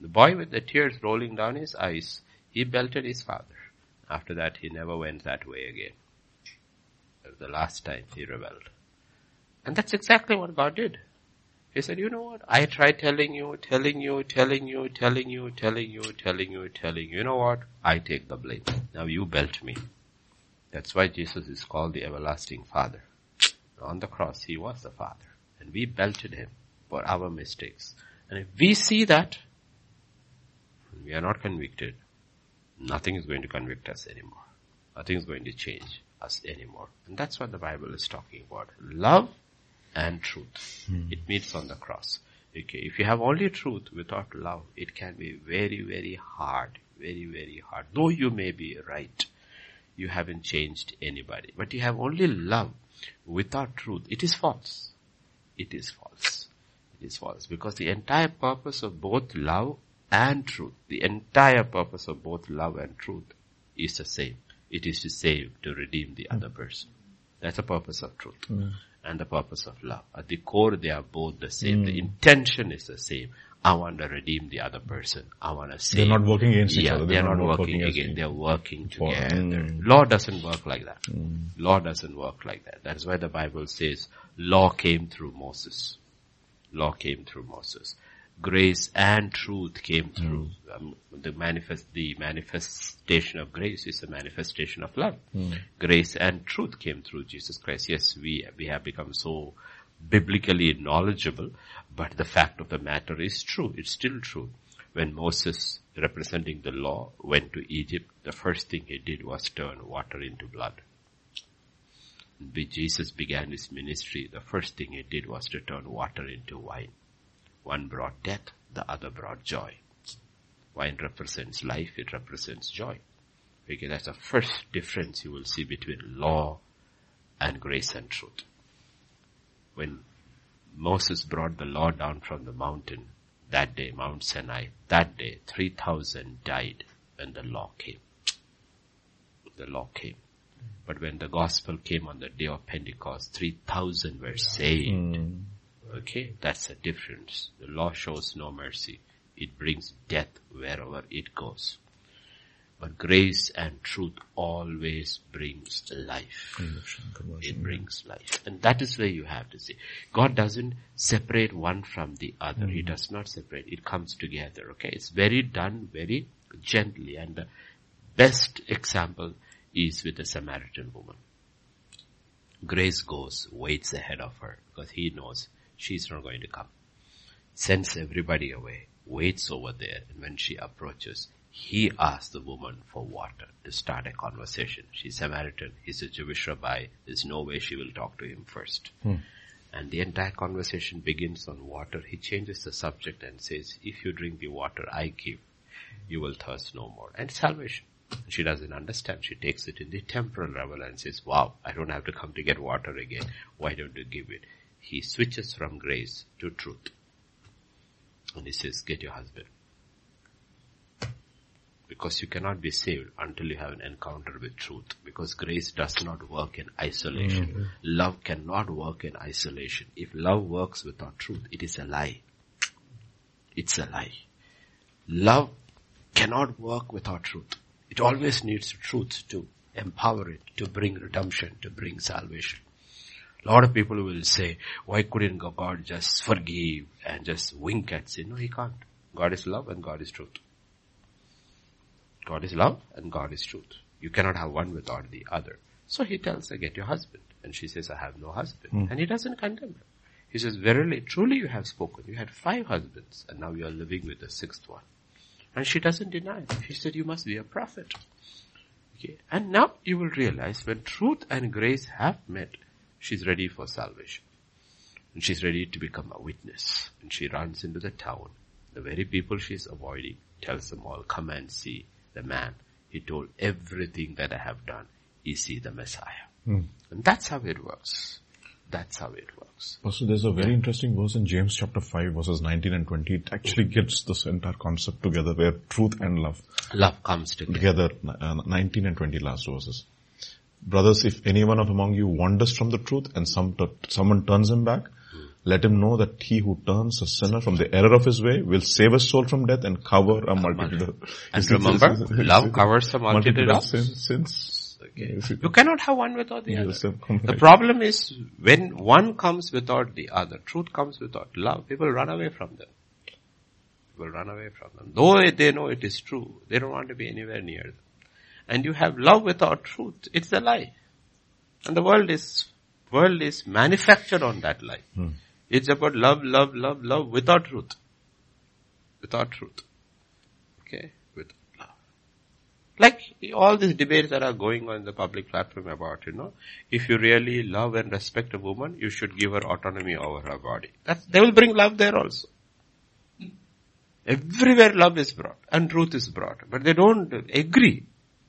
The boy with the tears rolling down his eyes, he belted his father. After that, he never went that way again. That was the last time he rebelled. And that's exactly what God did. He said, you know what? I tried telling you, telling you, telling you, telling you, telling you, telling you, telling you. You know what? I take the blame. Now you belt me. That's why Jesus is called the everlasting Father. On the cross, He was the Father. And we belted Him for our mistakes. And if we see that, we are not convicted, nothing is going to convict us anymore. Nothing is going to change us anymore. And that's what the Bible is talking about. Love and truth. Hmm. It meets on the cross. Okay, if you have only truth without love, it can be very, very hard. Very, very hard. Though you may be right, you haven't changed anybody. But you have only love without truth. It is false. It is false. It is false. Because the entire purpose of both love and truth, the entire purpose of both love and truth is the same. It is to save, to redeem the other person. That's the purpose of truth hmm. And the purpose of love. At the core, they are both the same. The intention is the same. I want to redeem the other person. I want to save. They're not working against each yeah, other. They're, not, working, against again. each They're working together. Mm. Law doesn't work like that. Law doesn't work like that. That's why the Bible says law came through Moses. Law came through Moses. Grace and truth came through um, the manifest. The manifestation of grace is a manifestation of love. Grace and truth came through Jesus Christ. Yes, we we have become so biblically knowledgeable, but the fact of the matter is true. It's still true. When Moses, representing the law, went to Egypt, the first thing he did was turn water into blood. When Jesus began his ministry, the first thing he did was to turn water into wine. One brought death, the other brought joy. Wine represents life, it represents joy. Because that's the first difference you will see between law and grace and truth. When Moses brought the law down from the mountain, that day, Mount Sinai, that day, 3,000 died when the law came. The law came. But when the gospel came on the day of Pentecost, 3,000 were saved. Mm. Okay, that's the difference. The law shows no mercy. It brings death wherever it goes. But grace and truth always brings life. It brings life. And that is where you have to see. God doesn't separate one from the other. Mm. He does not separate. It comes together. Okay. It's very done very gently. And the best example is with the Samaritan woman. Grace goes, waits ahead of her because he knows she's not going to come. Sends everybody away, waits over there, and when she approaches, he asks the woman for water to start a conversation. She's a Samaritan, he's a Jewish rabbi, there's no way she will talk to him first. Hmm. And the entire conversation begins on water. He changes the subject and says, if you drink the water I give, you will thirst no more. And salvation. She doesn't understand. She takes it in the temporal level and says, wow, I don't have to come to get water again. Why don't you give it? He switches from grace to truth. And he says, get your husband. Because you cannot be saved until you have an encounter with truth. Because grace does not work in isolation. Mm-hmm. Love cannot work in isolation. If love works without truth, it is a lie. It's a lie. Love cannot work without truth. It always needs truth to empower it, to bring redemption, to bring salvation. A lot of people will say, why couldn't God just forgive and just wink at sin? No, He can't. God is love and God is truth. God is love and God is truth. You cannot have one without the other. So he tells her, get your husband. And she says, I have no husband. Mm. And he doesn't condemn her. He says, verily, truly you have spoken. You had five husbands and now you are living with the sixth one. And she doesn't deny it. She said, you must be a prophet. Okay. And now you will realize when truth and grace have met, she's ready for salvation. And she's ready to become a witness. And she runs into the town. The very people she's avoiding tells them all, come and see the man. He told everything that I have done. Is he the Messiah? Mm. And that's how it works. That's how it works. Also, there's a very yeah. interesting verse in James chapter 5 verses 19 and 20. It actually gets this entire concept together where truth and love. Love comes together. Together, uh, 19 and 20 last verses. Brothers, if anyone of among you wanders from the truth and some t- someone turns him back, let him know that he who turns a sinner from the error of his way will save his soul from death and cover a multitude of And remember, love covers a multitude, of sins. Okay. You cannot have one without the other. The problem is when one comes without the other, truth comes without love, people run away from them. People run away from them. Though they know it is true, they don't want to be anywhere near them. And you have love without truth, it's a lie. And the world is, world is manufactured on that lie. Hmm. It's about love, love, love, love without truth. Without truth. Okay? With love. Like all these debates that are going on in the public platform about, you know, if you really love and respect a woman, you should give her autonomy over her body. That's, they will bring love there also. Everywhere love is brought and truth is brought, but they don't agree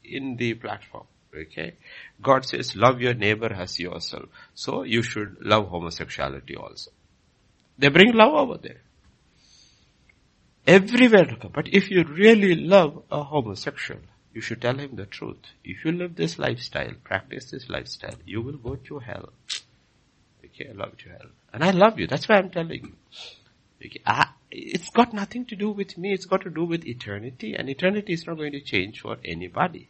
in the platform. Okay? God says love your neighbor as yourself. So you should love homosexuality also. They bring love over there. Everywhere. But if you really love a homosexual, you should tell him the truth. If you live this lifestyle, practice this lifestyle, you will go to hell. Okay, I love to hell. And I love you. That's why I'm telling you. Okay, I, it's got nothing to do with me. It's got to do with eternity. And eternity is not going to change for anybody.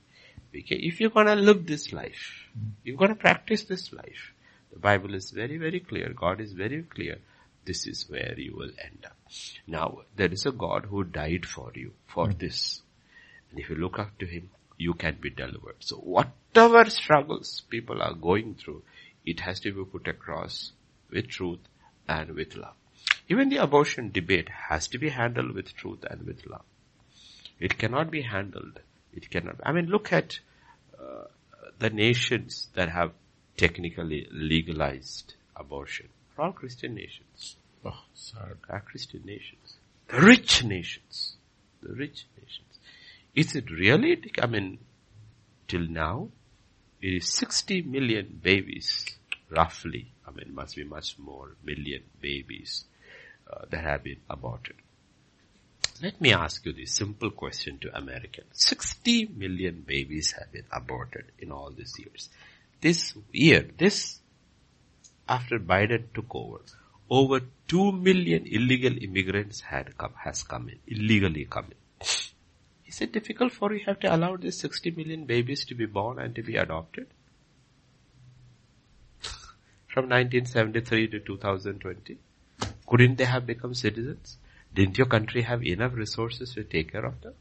Okay, if you're gonna live this life, you're gonna practice this life. The Bible is very, very clear. God is very clear. This is where you will end up. Now, there is a God who died for you, for mm. this. And if you look up to Him, you can be delivered. So whatever struggles people are going through, it has to be put across with truth and with love. Even the abortion debate has to be handled with truth and with love. It cannot be handled. It cannot. I mean, look at uh, the nations that have technically legalized abortion. Are all Christian nations. Oh, sad. Are Christian nations. The rich nations. The rich nations. Is it really? I mean, till now, it is 60 million babies, roughly. I mean, must be much more million babies uh, that have been aborted. Let me ask you this simple question to Americans. 60 million babies have been aborted in all these years. This year, this, after Biden took over, over 2 million illegal immigrants had come, has come in, illegally come in. Is it difficult for you have to allow these 60 million babies to be born and to be adopted? From 1973 to 2020? Couldn't they have become citizens? Didn't your country have enough resources to take care of them?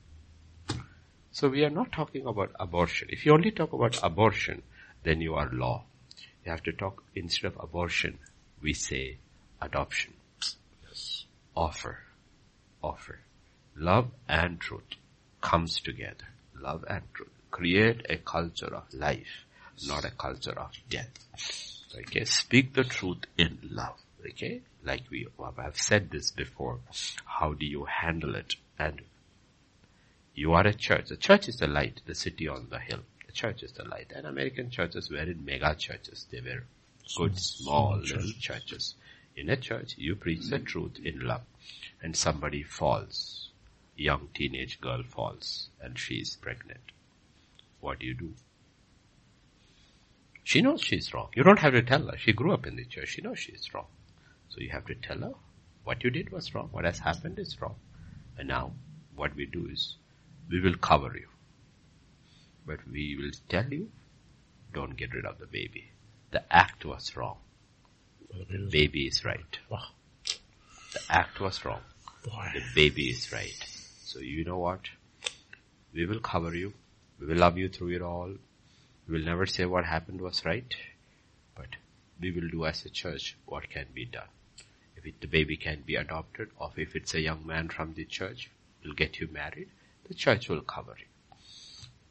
So we are not talking about abortion. If you only talk about abortion, then you are law. You have to talk, instead of abortion, we say adoption. Offer. Offer. Love and truth comes together. Love and truth. Create a culture of life, not a culture of death. Okay, speak the truth in love. Okay, like we have said this before, how do you handle it? And you are a church. The church is the light, the city on the hill. The church is the light. And American churches were in mega churches. They were good, small, little churches. In a church, you preach the truth in love. And somebody falls. Young teenage girl falls and she is pregnant. What do you do? She knows she's wrong. You don't have to tell her. She grew up in the church. She knows she's wrong. So you have to tell her what you did was wrong. What has happened is wrong. And now what we do is we will cover you. But we will tell you don't get rid of the baby. The act was wrong. The baby is right. The act was wrong. The baby is right. So you know what? We will cover you. We will love you through it all. We will never say what happened was right. But we will do as a church what can be done the baby can be adopted or if it's a young man from the church will get you married, the church will cover you.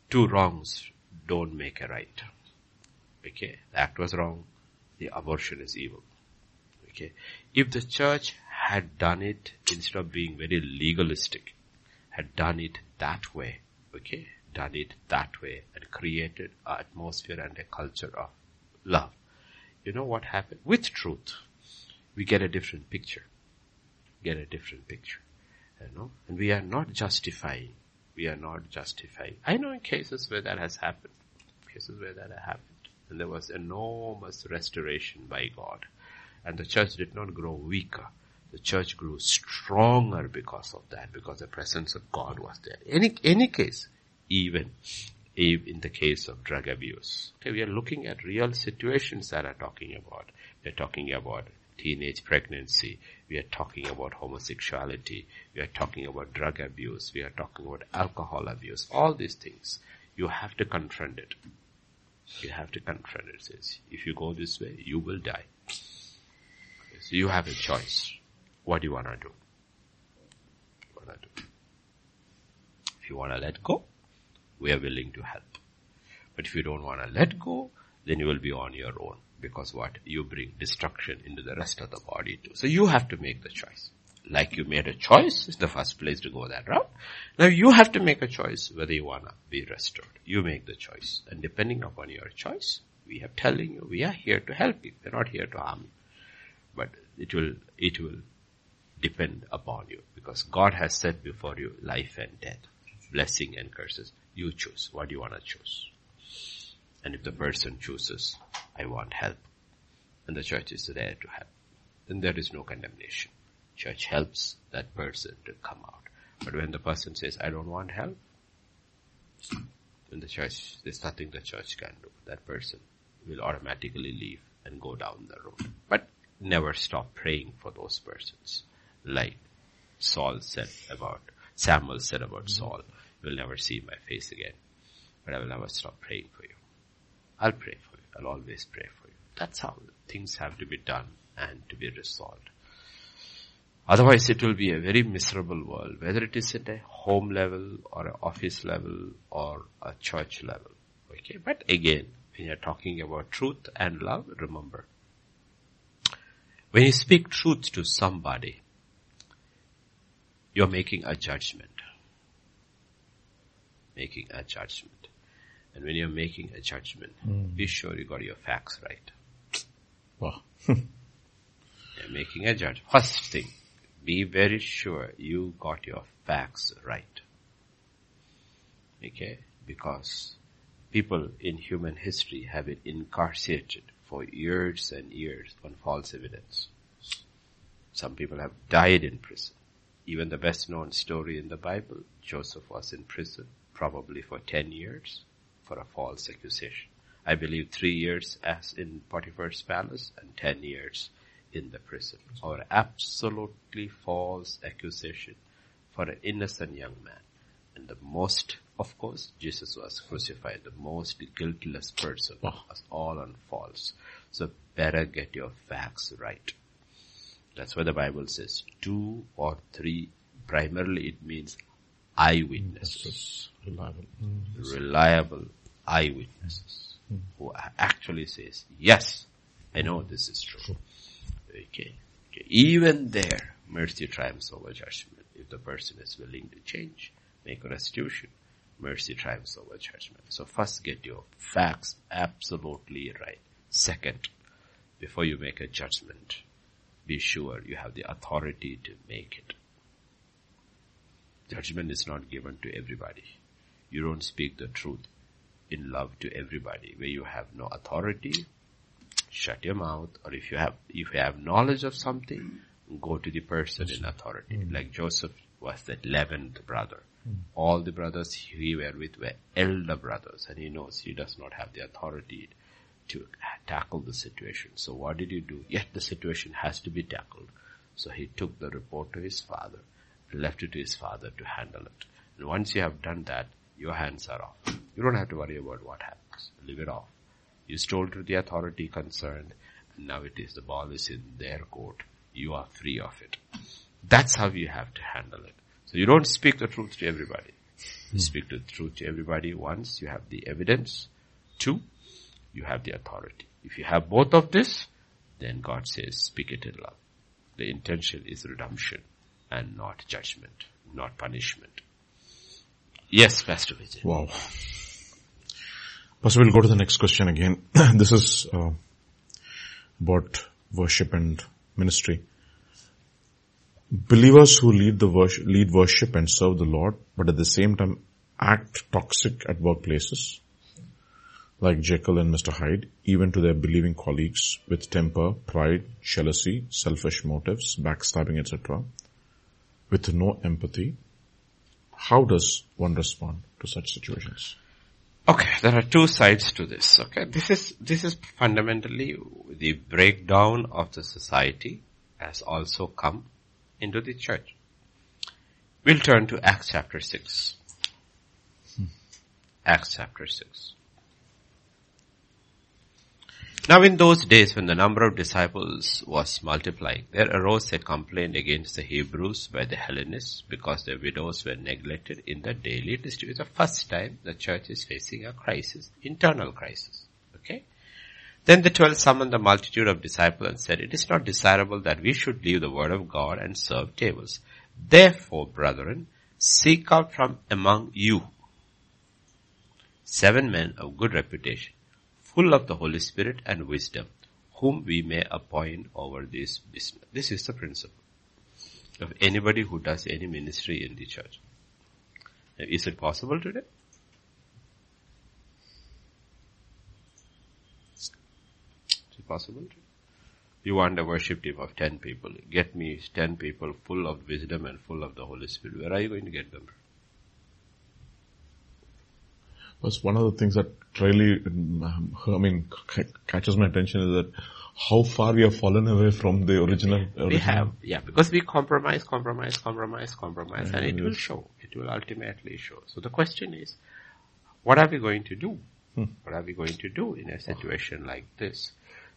Two wrongs don't make a right. Okay, the act was wrong, the abortion is evil. Okay, if the church had done it instead of being very legalistic, had done it that way, okay, done it that way and created an atmosphere and a culture of love. You know what happened? With truth we get a different picture. Get a different picture. You know? And we are not justifying. We are not justifying. I know in cases where that has happened. Cases where that happened. And there was enormous restoration by God. And the church did not grow weaker. The church grew stronger because of that, because the presence of God was there. Any, any case, even in the case of drug abuse. Okay, we are looking at real situations that are talking about. They're talking about teenage pregnancy. We are talking about homosexuality. We are talking about drug abuse. We are talking about alcohol abuse. All these things. You have to confront it. You have to confront it. says, if you go this way, you will die. So you have a choice. What do you want to do? Wanna do? If you want to let go, we are willing to help. But if you don't want to let go, then you will be on your own. Because what? You bring destruction into the rest of the body too. So you have to make the choice. Like you made a choice, it's the first place to go that route. Now you have to make a choice whether you wanna be restored. You make the choice. And depending upon your choice, we are telling you, we are here to help you. We're not here to harm you. But it will, it will depend upon you. Because God has set before you life and death, blessing and curses. You choose. What do you wanna choose? And if the person chooses, I want help, and the church is there to help, then there is no condemnation. Church helps that person to come out. But when the person says, I don't want help, then the church, there's nothing the church can do. That person will automatically leave and go down the road. But never stop praying for those persons. Like Saul said about, Samuel said about Saul, you'll never see my face again, but I will never stop praying for you. I'll pray for you. I'll always pray for you. That's how things have to be done and to be resolved. Otherwise it will be a very miserable world, whether it is at a home level or an office level or a church level. Okay, but again, when you're talking about truth and love, remember, when you speak truth to somebody, you're making a judgment. Making a judgment. And when you're making a judgment, mm. be sure you got your facts right. Wow. you're making a judgment. First thing, be very sure you got your facts right. Okay? Because people in human history have been incarcerated for years and years on false evidence. Some people have died in prison. Even the best known story in the Bible, Joseph was in prison probably for 10 years for a false accusation. I believe three years as in Potiphar's palace and 10 years in the prison or absolutely false accusation for an innocent young man. And the most, of course, Jesus was crucified, the most guiltless person was all on false. So better get your facts right. That's why the Bible says. Two or three, primarily it means eyewitnesses. Reliable. Mm. Reliable eyewitnesses. Who actually says, yes, I know this is true. Okay. okay. Even there, mercy triumphs over judgment. If the person is willing to change, make a restitution, mercy triumphs over judgment. So first get your facts absolutely right. Second, before you make a judgment, be sure you have the authority to make it. Judgment is not given to everybody. You don't speak the truth in love to everybody. Where you have no authority, shut your mouth. Or if you have, if you have knowledge of something, go to the person in authority. Mm. Like Joseph was the eleventh brother. Mm. All the brothers he were with were elder brothers and he knows he does not have the authority to tackle the situation. So what did he do? Yet the situation has to be tackled. So he took the report to his father, left it to his father to handle it. And once you have done that, your hands are off. You don't have to worry about what happens. Leave it off. You told to the authority concerned, and now it is the ball is in their court. You are free of it. That's how you have to handle it. So you don't speak the truth to everybody. You hmm. speak the truth to everybody once you have the evidence. Two, you have the authority. If you have both of this, then God says, speak it in love. The intention is redemption and not judgment, not punishment. Yes, Pastor Vijay. Wow. Pastor, we'll go to the next question again. this is uh, about worship and ministry. Believers who lead the worship, lead worship and serve the Lord, but at the same time act toxic at workplaces like Jekyll and Mr. Hyde, even to their believing colleagues with temper, pride, jealousy, selfish motives, backstabbing, etc., with no empathy. How does one respond to such situations? Okay, there are two sides to this. Okay, this is this is fundamentally the breakdown of the society has also come into the church. We'll turn to Acts chapter six. Hmm. Acts chapter six. Now in those days when the number of disciples was multiplying, there arose a complaint against the Hebrews by the Hellenists because their widows were neglected in the daily distribution. It's the first time the church is facing a crisis, internal crisis. Okay? Then the twelve summoned the multitude of disciples and said, It is not desirable that we should leave the word of God and serve tables. Therefore, brethren, seek out from among you seven men of good reputation full of the Holy Spirit and wisdom, whom we may appoint over this business. This is the principle of anybody who does any ministry in the church. Is it possible today? Is it possible? You want a worship team of 10 people. Get me 10 people full of wisdom and full of the Holy Spirit. Where are you going to get them? Was one of the things that really, I mean, catches my attention is that how far we have fallen away from the original. original. We have, yeah, because we compromise, compromise, compromise, compromise, and it will show. It will ultimately show. So the question is, what are we going to do? Hmm. What are we going to do in a situation like this?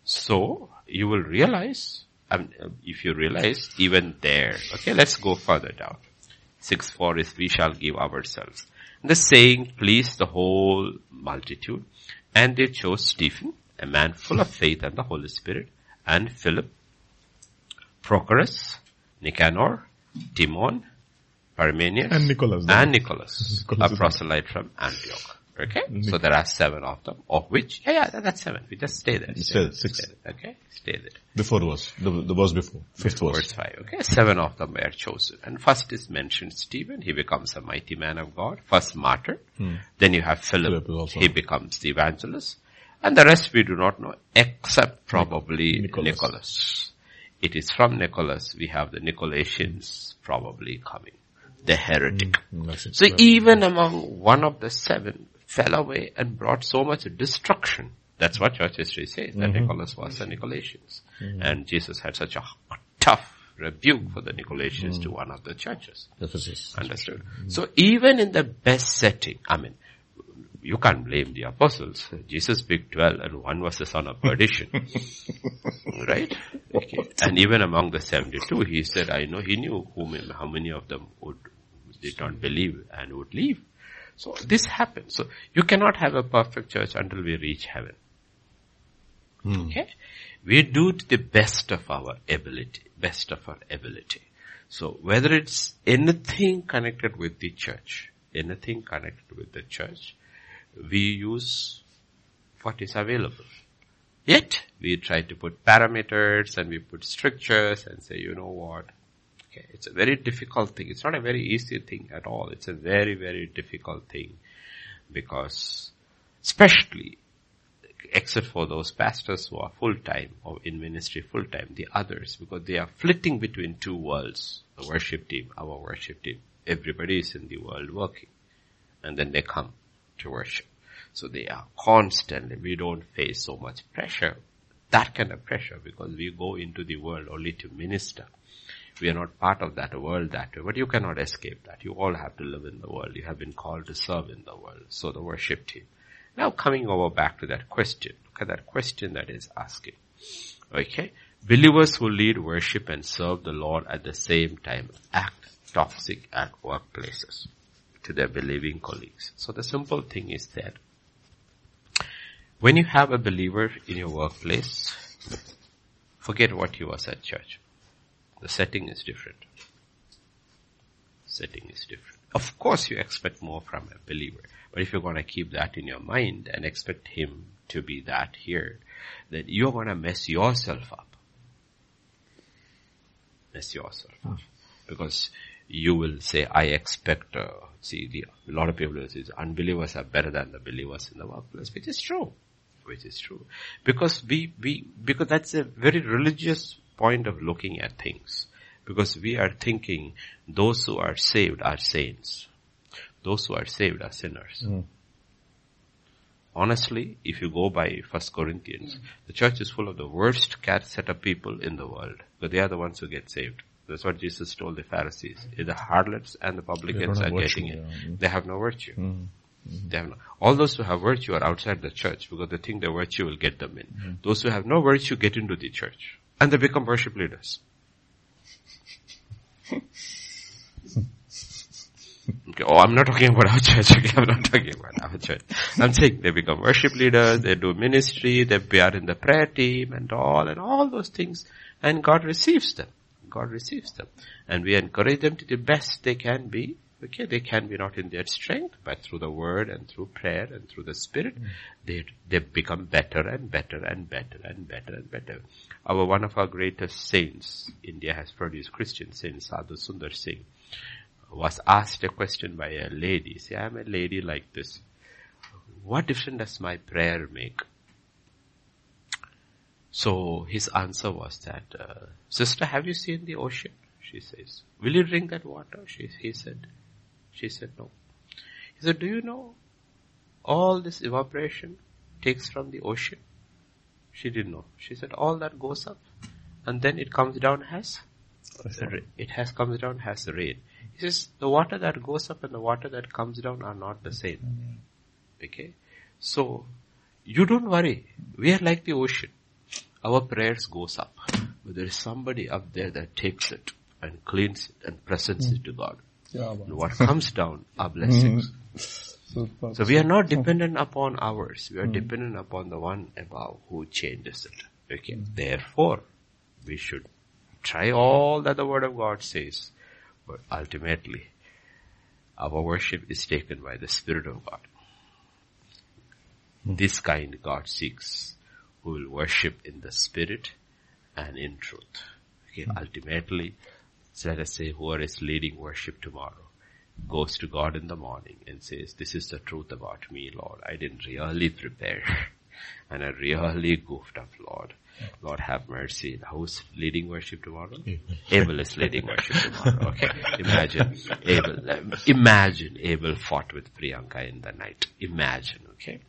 So, you will realize, um, if you realize, even there, okay, let's go further down. 6-4 is, we shall give ourselves. The saying pleased the whole multitude, and they chose Stephen, a man full of faith and the Holy Spirit, and Philip, Prochorus, Nicanor, Timon, Parmenas, And Nicholas. and Nicholas, Nicholas a proselyte from Antioch. Okay? So there are seven of them, of which, yeah, yeah, that's seven. We just stay there. Stay there, six. Stay there, okay? Stay there. Before verse. The, the verse before. Fifth verse. Verse 5, okay? Seven of them were chosen. And first is mentioned Stephen, he becomes a mighty man of God, first martyr. Then you have Philip, Philip he becomes the evangelist. And the rest we do not know, except probably Nicholas. Nicholas. It is from Nicholas we have the Nicolaitans probably coming. The heretic. Mm. So even among one of the seven fell away and brought so much destruction. That's what church history says, that Nicholas was the Nicolaitans. Mm-hmm. And Jesus had such a tough rebuke for the Nicolaitans to mm. one of the churches. Ephesus. Understood? Mm-hmm. So even in the best setting, I mean, you can't blame the apostles. Jesus picked 12 and one was the son of perdition. right? Okay. And even among the 72, he said, I know, he knew whom, how many of them would, did not believe and would leave. So this happens. So you cannot have a perfect church until we reach heaven. Hmm. Okay? We do to the best of our ability, best of our ability. So whether it's anything connected with the church, anything connected with the church, we use what is available. Yet, we try to put parameters and we put strictures and say, you know what, okay, it's a very difficult thing. It's not a very easy thing at all. It's a very, very difficult thing because especially except for those pastors who are full-time or in ministry full-time, the others, because they are flitting between two worlds, the worship team, our worship team. Everybody is in the world working. And then they come to worship. So they are constantly, we don't face so much pressure, that kind of pressure, because we go into the world only to minister. We are not part of that world that way, but you cannot escape that. You all have to live in the world. You have been called to serve in the world. So the worship team. Now coming over back to that question, look at that question that is asking. Okay? Believers who lead worship and serve the Lord at the same time act toxic at workplaces to their believing colleagues. So the simple thing is that when you have a believer in your workplace, forget what he was at church. The setting is different. Setting is different. Of course you expect more from a believer. But if you're going to keep that in your mind and expect him to be that here, then you're going to mess yourself up. Mess yourself up. Because you will say, I expect, uh, see, the, a lot of people say, unbelievers are better than the believers in the workplace, which is true. Which is true. Because we, we, because that's a very religious point of looking at things. Because we are thinking those who are saved are saints. Those who are saved are sinners. Honestly, if you go by First Corinthians, the church is full of the worst cat set of people in the world, but they are the ones who get saved. That's what Jesus told the Pharisees. The harlots and the publicans are virtue, getting it. yeah. They have no virtue. They have no, all those who have virtue are outside the church because they think their virtue will get them in. Those who have no virtue get into the church and they become worship leaders. Okay, oh, I'm not talking about our church. Okay, I'm not talking about our church. I'm saying they become worship leaders, they do ministry, they are in the prayer team and all, and all those things, and God receives them. God receives them. And we encourage them to the best they can be. Okay, they can be not in their strength, but through the word and through prayer and through the spirit, they, they become better and better and better and better and better. Our, one of our greatest saints, India has produced Christian saints, Sadhu Sundar Singh, was asked a question by a lady. Say, I'm a lady like this. What difference does my prayer make? So his answer was that, uh, sister, have you seen the ocean? She says, will you drink that water? She, he said, she said no. He said, do you know all this evaporation takes from the ocean? She didn't know. She said, all that goes up and then it comes down as it has comes down has the rain. He says the water that goes up and the water that comes down are not the same. Okay, so you don't worry. We are like the ocean. Our prayers goes up. But there is somebody up there that takes it and cleans it and presents it to God. What comes down are blessings. Mm-hmm. Super. So we are not dependent upon ours. We are mm-hmm. dependent upon the one above who changes it. Okay. Mm-hmm. Therefore, we should try all that the word of God says. But ultimately, our worship is taken by the Spirit of God. This kind God seeks, who will worship in the Spirit and in truth. Okay. Ultimately, so let us say whoever is leading worship tomorrow goes to God in the morning and says, this is the truth about me, Lord. I didn't really prepare and I really goofed up, Lord. Lord have mercy. Who's leading worship tomorrow? Abel is leading worship tomorrow. Okay. Imagine Abel, imagine Abel fought with Priyanka in the night. Imagine. Okay.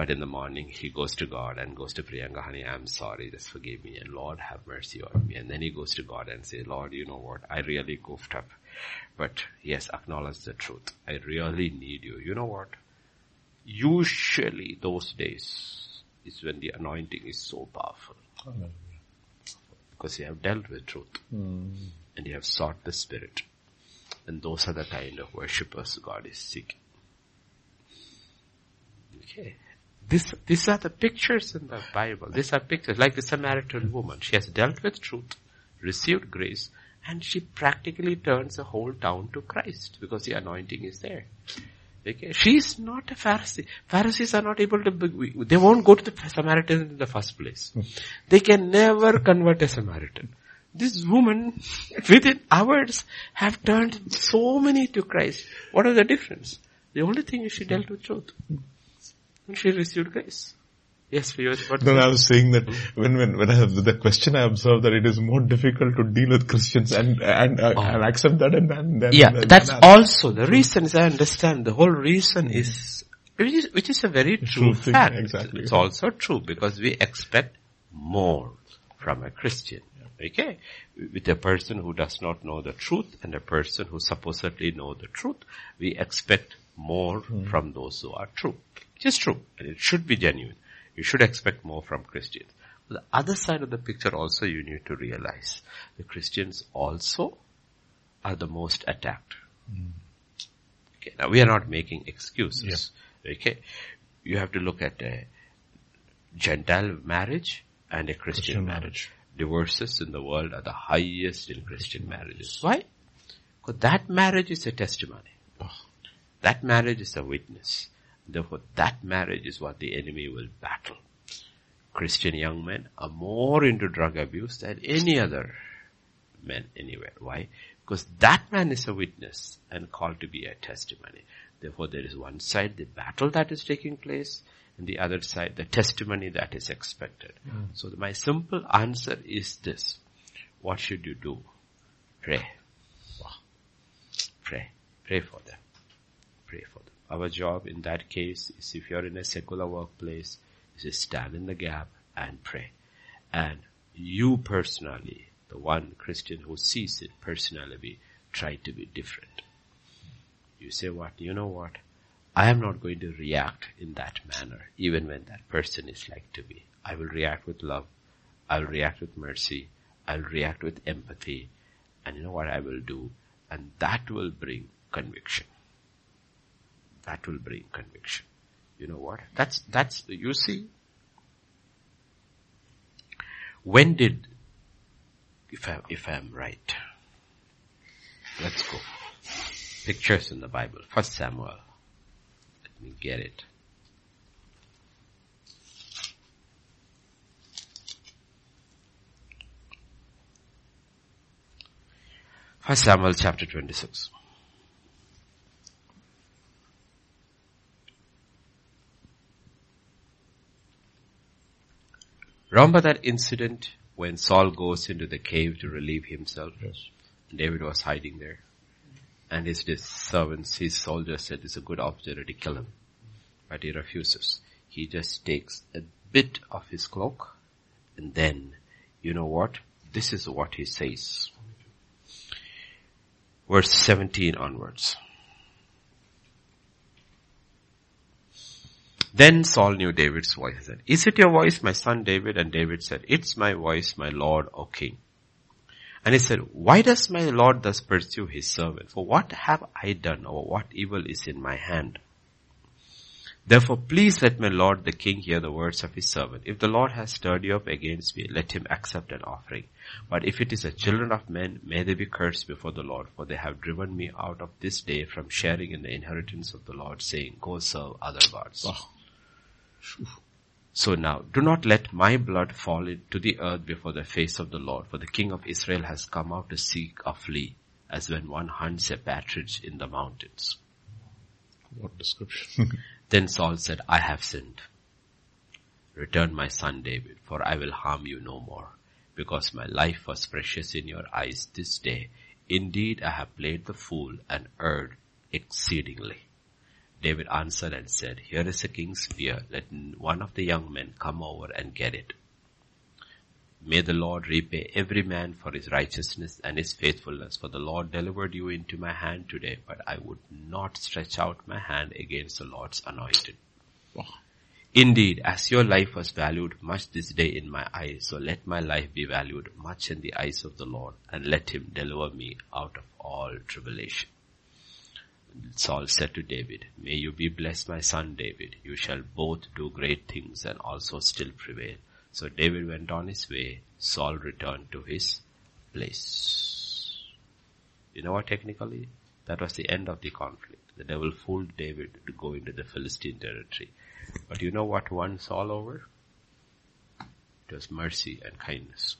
But in the morning he goes to God and goes to Priyanka, honey, I'm sorry, just forgive me and Lord have mercy on me. And then he goes to God and say, Lord, you know what? I really goofed up. But yes, acknowledge the truth. I really need you. You know what? Usually those days is when the anointing is so powerful. Because you have dealt with truth. Hmm. And you have sought the spirit. And those are the kind of worshippers God is seeking. Okay. This, these are the pictures in the Bible. These are pictures like the Samaritan woman. She has dealt with truth, received grace, and she practically turns the whole town to Christ because the anointing is there. Okay. She is not a Pharisee. Pharisees are not able to, they won't go to the Samaritan in the first place. They can never convert a Samaritan. This woman, within hours, have turned so many to Christ. What is the difference? The only thing is she dealt with truth. She received grace. Yes, yours, what? No, I was saying that when, when, when I have the question, I observed that it is more difficult to deal with Christians and, and, uh, and accept that and then, then Yeah, that's also the reason is I understand. The whole reason is, which is, which is a very true, True thing, fact. exactly. It's also true because we expect more from a Christian. Okay? With a person who does not know the truth and a person who supposedly know the truth, we expect more from those who are true. Which is true. And it should be genuine. You should expect more from Christians. The other side of the picture also you need to realize. The Christians also are the most attacked. Hmm. Okay, now we are not making excuses. Okay, you have to look at a Gentile marriage and a Christian, Christian marriage. Divorces in the world are the highest in Christian marriages. Why? Because that marriage is a testimony. That marriage is a witness. Therefore, that marriage is what the enemy will battle. Christian young men are more into drug abuse than any other men anywhere. Why? Because that man is a witness and called to be a testimony. Therefore, there is one side the battle that is taking place, and the other side the testimony that is expected. Hmm. So my simple answer is this: What should you do? Pray. Pray. Pray for them. Our job in that case is if you're in a secular workplace, is to stand in the gap and pray. And you personally, the one Christian who sees it personally, try to be different. You say what? You know what? I am not going to react in that manner, even when that person is like to be. I will react with love. I'll react with mercy. I'll react with empathy. And you know what I will do? And that will bring conviction. That will bring conviction. You know what? That's, that's, you see, when did, if I, if I'm right, let's go. Pictures in the Bible. First Samuel. Let me get it. First Samuel chapter 26. Remember that incident when Saul goes into the cave to relieve himself? Yes. David was hiding there. And his, his servants, his soldiers said it's a good opportunity, to kill him. But he refuses. He just takes a bit of his cloak and then, you know what? This is what he says. Verse 17 onwards. Then Saul knew David's voice. He said, is it your voice, my son David? And David said, it's my voice, my Lord, O King. And he said, why does my Lord thus pursue his servant? For what have I done or what evil is in my hand? Therefore please let my Lord the King hear the words of his servant. If the Lord has stirred you up against me, let him accept an offering. But if it is the children of men, may they be cursed before the Lord, for they have driven me out of this day from sharing in the inheritance of the Lord, saying, go serve other gods. So now, do not let my blood fall into the earth before the face of the Lord, for the king of Israel has come out to seek a flea, as when one hunts a partridge in the mountains. What description? then Saul said, I have sinned. Return my son David, for I will harm you no more, because my life was precious in your eyes this day. Indeed, I have played the fool and erred exceedingly. David answered and said, Here is a king's spear. Let one of the young men come over and get it. May the Lord repay every man for his righteousness and his faithfulness, for the Lord delivered you into my hand today, but I would not stretch out my hand against the Lord's anointed. Indeed, as your life was valued much this day in my eyes, so let my life be valued much in the eyes of the Lord, and let him deliver me out of all tribulation. Saul said to David, May you be blessed, my son David. You shall both do great things and also still prevail. So David went on his way. Saul returned to his place. You know what technically? That was the end of the conflict. The devil fooled David to go into the Philistine territory. But you know what won Saul over? It was mercy and kindness.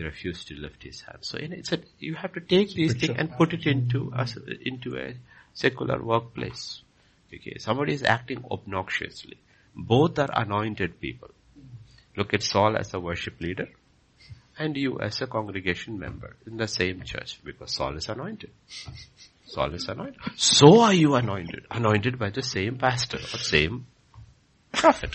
He refused to lift his hand. So it's a, you have to take these things and put it into a, into a secular workplace. Okay, somebody is acting obnoxiously. Both are anointed people. Look at Saul as a worship leader and you as a congregation member in the same church because Saul is anointed. Saul is anointed. So are you anointed. Anointed by the same pastor or same prophet.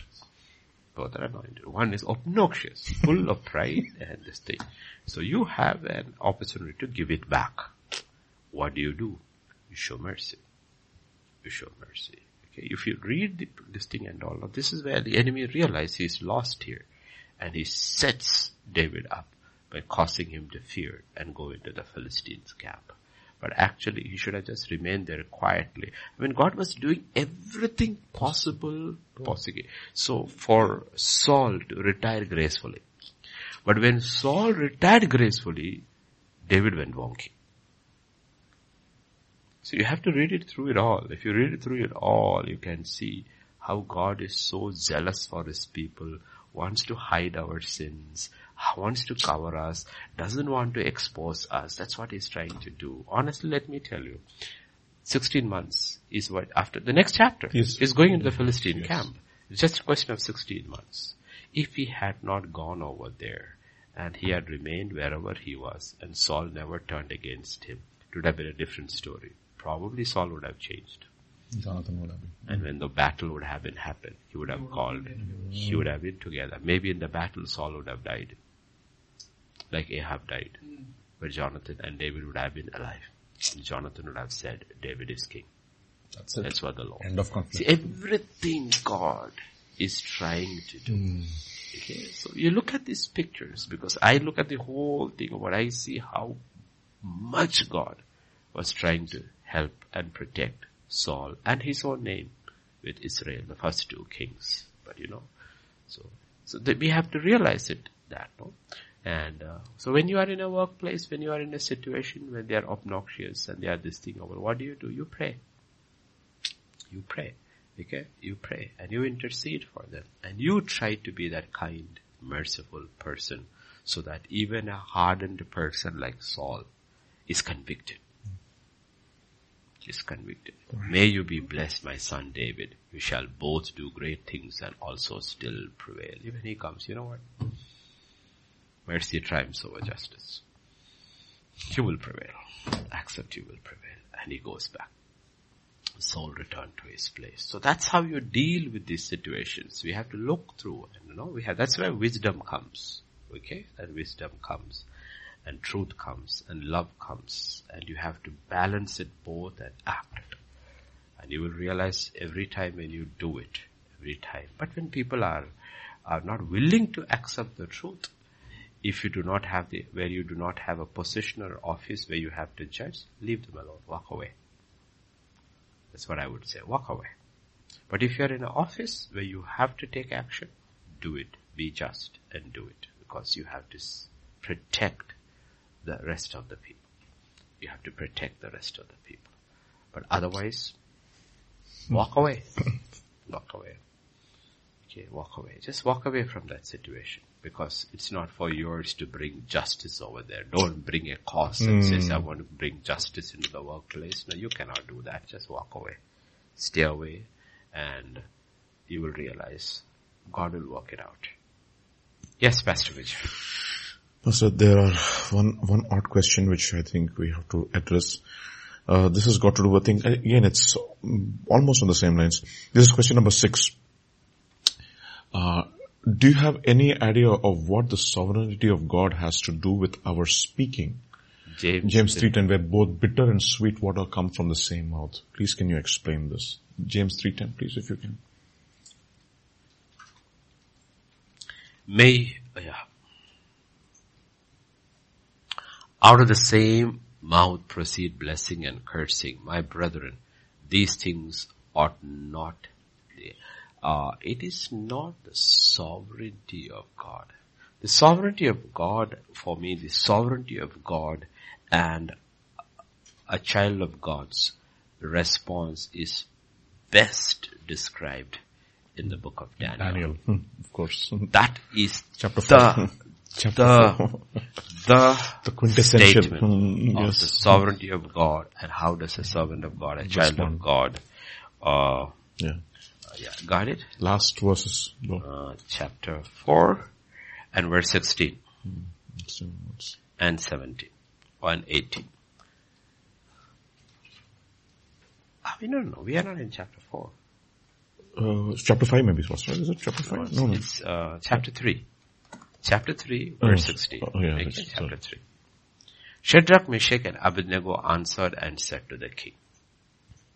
Are anointed. One is obnoxious, full of pride and this thing. So you have an opportunity to give it back. What do you do? You show mercy. You show mercy. Okay, if you read the, this thing and all, of this is where the enemy realizes he's lost here. And he sets David up by causing him to fear and go into the Philistines camp. But actually, he should have just remained there quietly. I mean, God was doing everything possible, hmm. possible. So for Saul to retire gracefully. But when Saul retired gracefully, David went wonky. So you have to read it through it all. If you read it through it all, you can see how God is so zealous for his people, wants to hide our sins, wants to cover us, doesn't want to expose us. That's what he's trying to do. Honestly, let me tell you, 16 months is what after the next chapter yes. is going into the Philistine yes. camp. It's just a question of 16 months. If he had not gone over there and he had remained wherever he was and Saul never turned against him, it would have been a different story. Probably Saul would have changed. Jonathan would have been. And when the battle would have been happened, he would have called, he would have been together. Maybe in the battle Saul would have died like Ahab died. But Jonathan and David would have been alive. And Jonathan would have said, David is king. That's it. That's what the law. End of conflict. See, everything God is trying to do. Mm. Okay, so you look at these pictures because I look at the whole thing what I see how much God was trying to help and protect Saul and his own name with Israel, the first two kings. But you know, so, so we have to realize it that, no? And uh, so when you are in a workplace, when you are in a situation where they are obnoxious and they are this thing over, what do you do? You pray. You pray. Okay? You pray and you intercede for them and you try to be that kind, merciful person so that even a hardened person like Saul is convicted. Is convicted. May you be blessed, my son David. You shall both do great things and also still prevail. Even he comes, you know what? Mercy triumphs over justice. You will prevail. Accept you will prevail. And he goes back. Saul returned to his place. So that's how you deal with these situations. We have to look through and you know, we have, that's where wisdom comes. Okay? That wisdom comes. And truth comes and love comes. And you have to balance it both and act And you will realize every time when you do it, every time. But when people are, are not willing to accept the truth, if you do not have the, where you do not have a position or office where you have to judge, leave them alone, walk away. That's what I would say, walk away. But if you're in an office where you have to take action, do it, be just and do it because you have to protect the rest of the people. You have to protect the rest of the people. But otherwise, walk away. walk away. Okay, walk away. Just walk away from that situation because it's not for yours to bring justice over there. Don't bring a cause and mm. says, I want to bring justice into the workplace. No, you cannot do that. Just walk away. Stay away and you will realize God will work it out. Yes, Pastor Vijay. Pastor, there are one, one odd question which I think we have to address. Uh, this has got to do with thing, again it's almost on the same lines. This is question number six. Uh, do you have any idea of what the sovereignty of God has to do with our speaking? James, James 3.10 where both bitter and sweet water come from the same mouth. Please can you explain this? James 3.10 please if you can. May, yeah. Out of the same mouth proceed blessing and cursing. My brethren, these things ought not, uh, it is not the sovereignty of God. The sovereignty of God, for me, the sovereignty of God and a child of God's response is best described in the book of Daniel. Daniel, hmm, of course. That is chapter the, chapter the, the, the quintessential statement mm, yes. of the sovereignty of God and how does a servant of God, a child of God, uh, yeah. Yeah, got it? Last verses. Uh, chapter 4 and verse 16 mm, and 17 and 18. Ah, we don't know. We are not in chapter 4. Uh, chapter 5 maybe it was, right? Is it chapter 5? No, no. It's, uh, chapter 3. Chapter 3, verse oh, 16. Oh, yeah, okay, chapter 3. Shadrach, Meshach and Abednego answered and said to the king.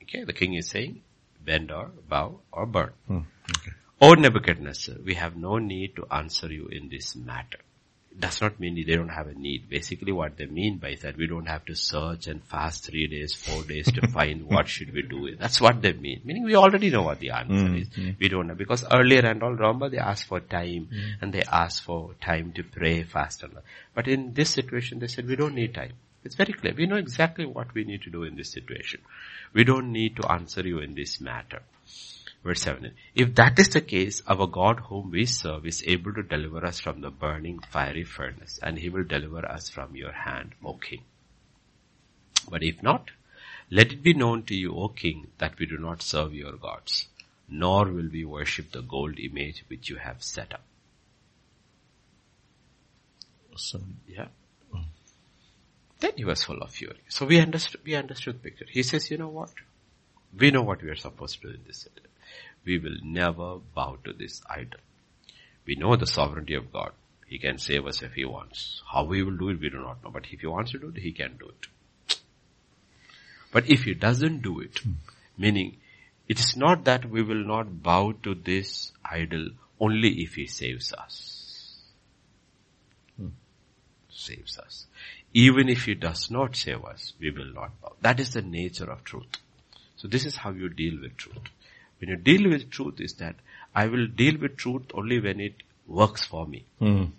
Okay, the king is saying, bend or bow or burn. Hmm, okay. O Nebuchadnezzar, we have no need to answer you in this matter It does not mean they don't have a need. Basically what they mean by that, we don't have to search and fast three days, four days to find what should we do. That's what they mean. Meaning we already know what the answer mm, is. Mm. We don't know. Because earlier and all, remember they asked for time mm. and they asked for time to pray, fast and all. But in this situation, they said we don't need time. It's very clear. We know exactly what we need to do in this situation. We don't need to answer you in this matter. Verse 7. If that is the case, our God whom we serve is able to deliver us from the burning fiery furnace and he will deliver us from your hand, O king. But if not, let it be known to you, O king, that we do not serve your gods, nor will we worship the gold image which you have set up. Awesome. Yeah. Then he was full of fury. So we understood, we understood the picture. He says, you know what? We know what we are supposed to do in this city. we will never bow to this idol. We know the sovereignty of God. He can save us if He wants. How He will do it, we do not know. But if He wants to do it, He can do it. But if He doesn't do it, meaning it is not that we will not bow to this idol only if He saves us. Hmm. Saves us. Even if He does not save us, we will not bow. That is the nature of truth. So this is how you deal with truth. When you deal with truth is that I will deal with truth only when it works for me. Mm.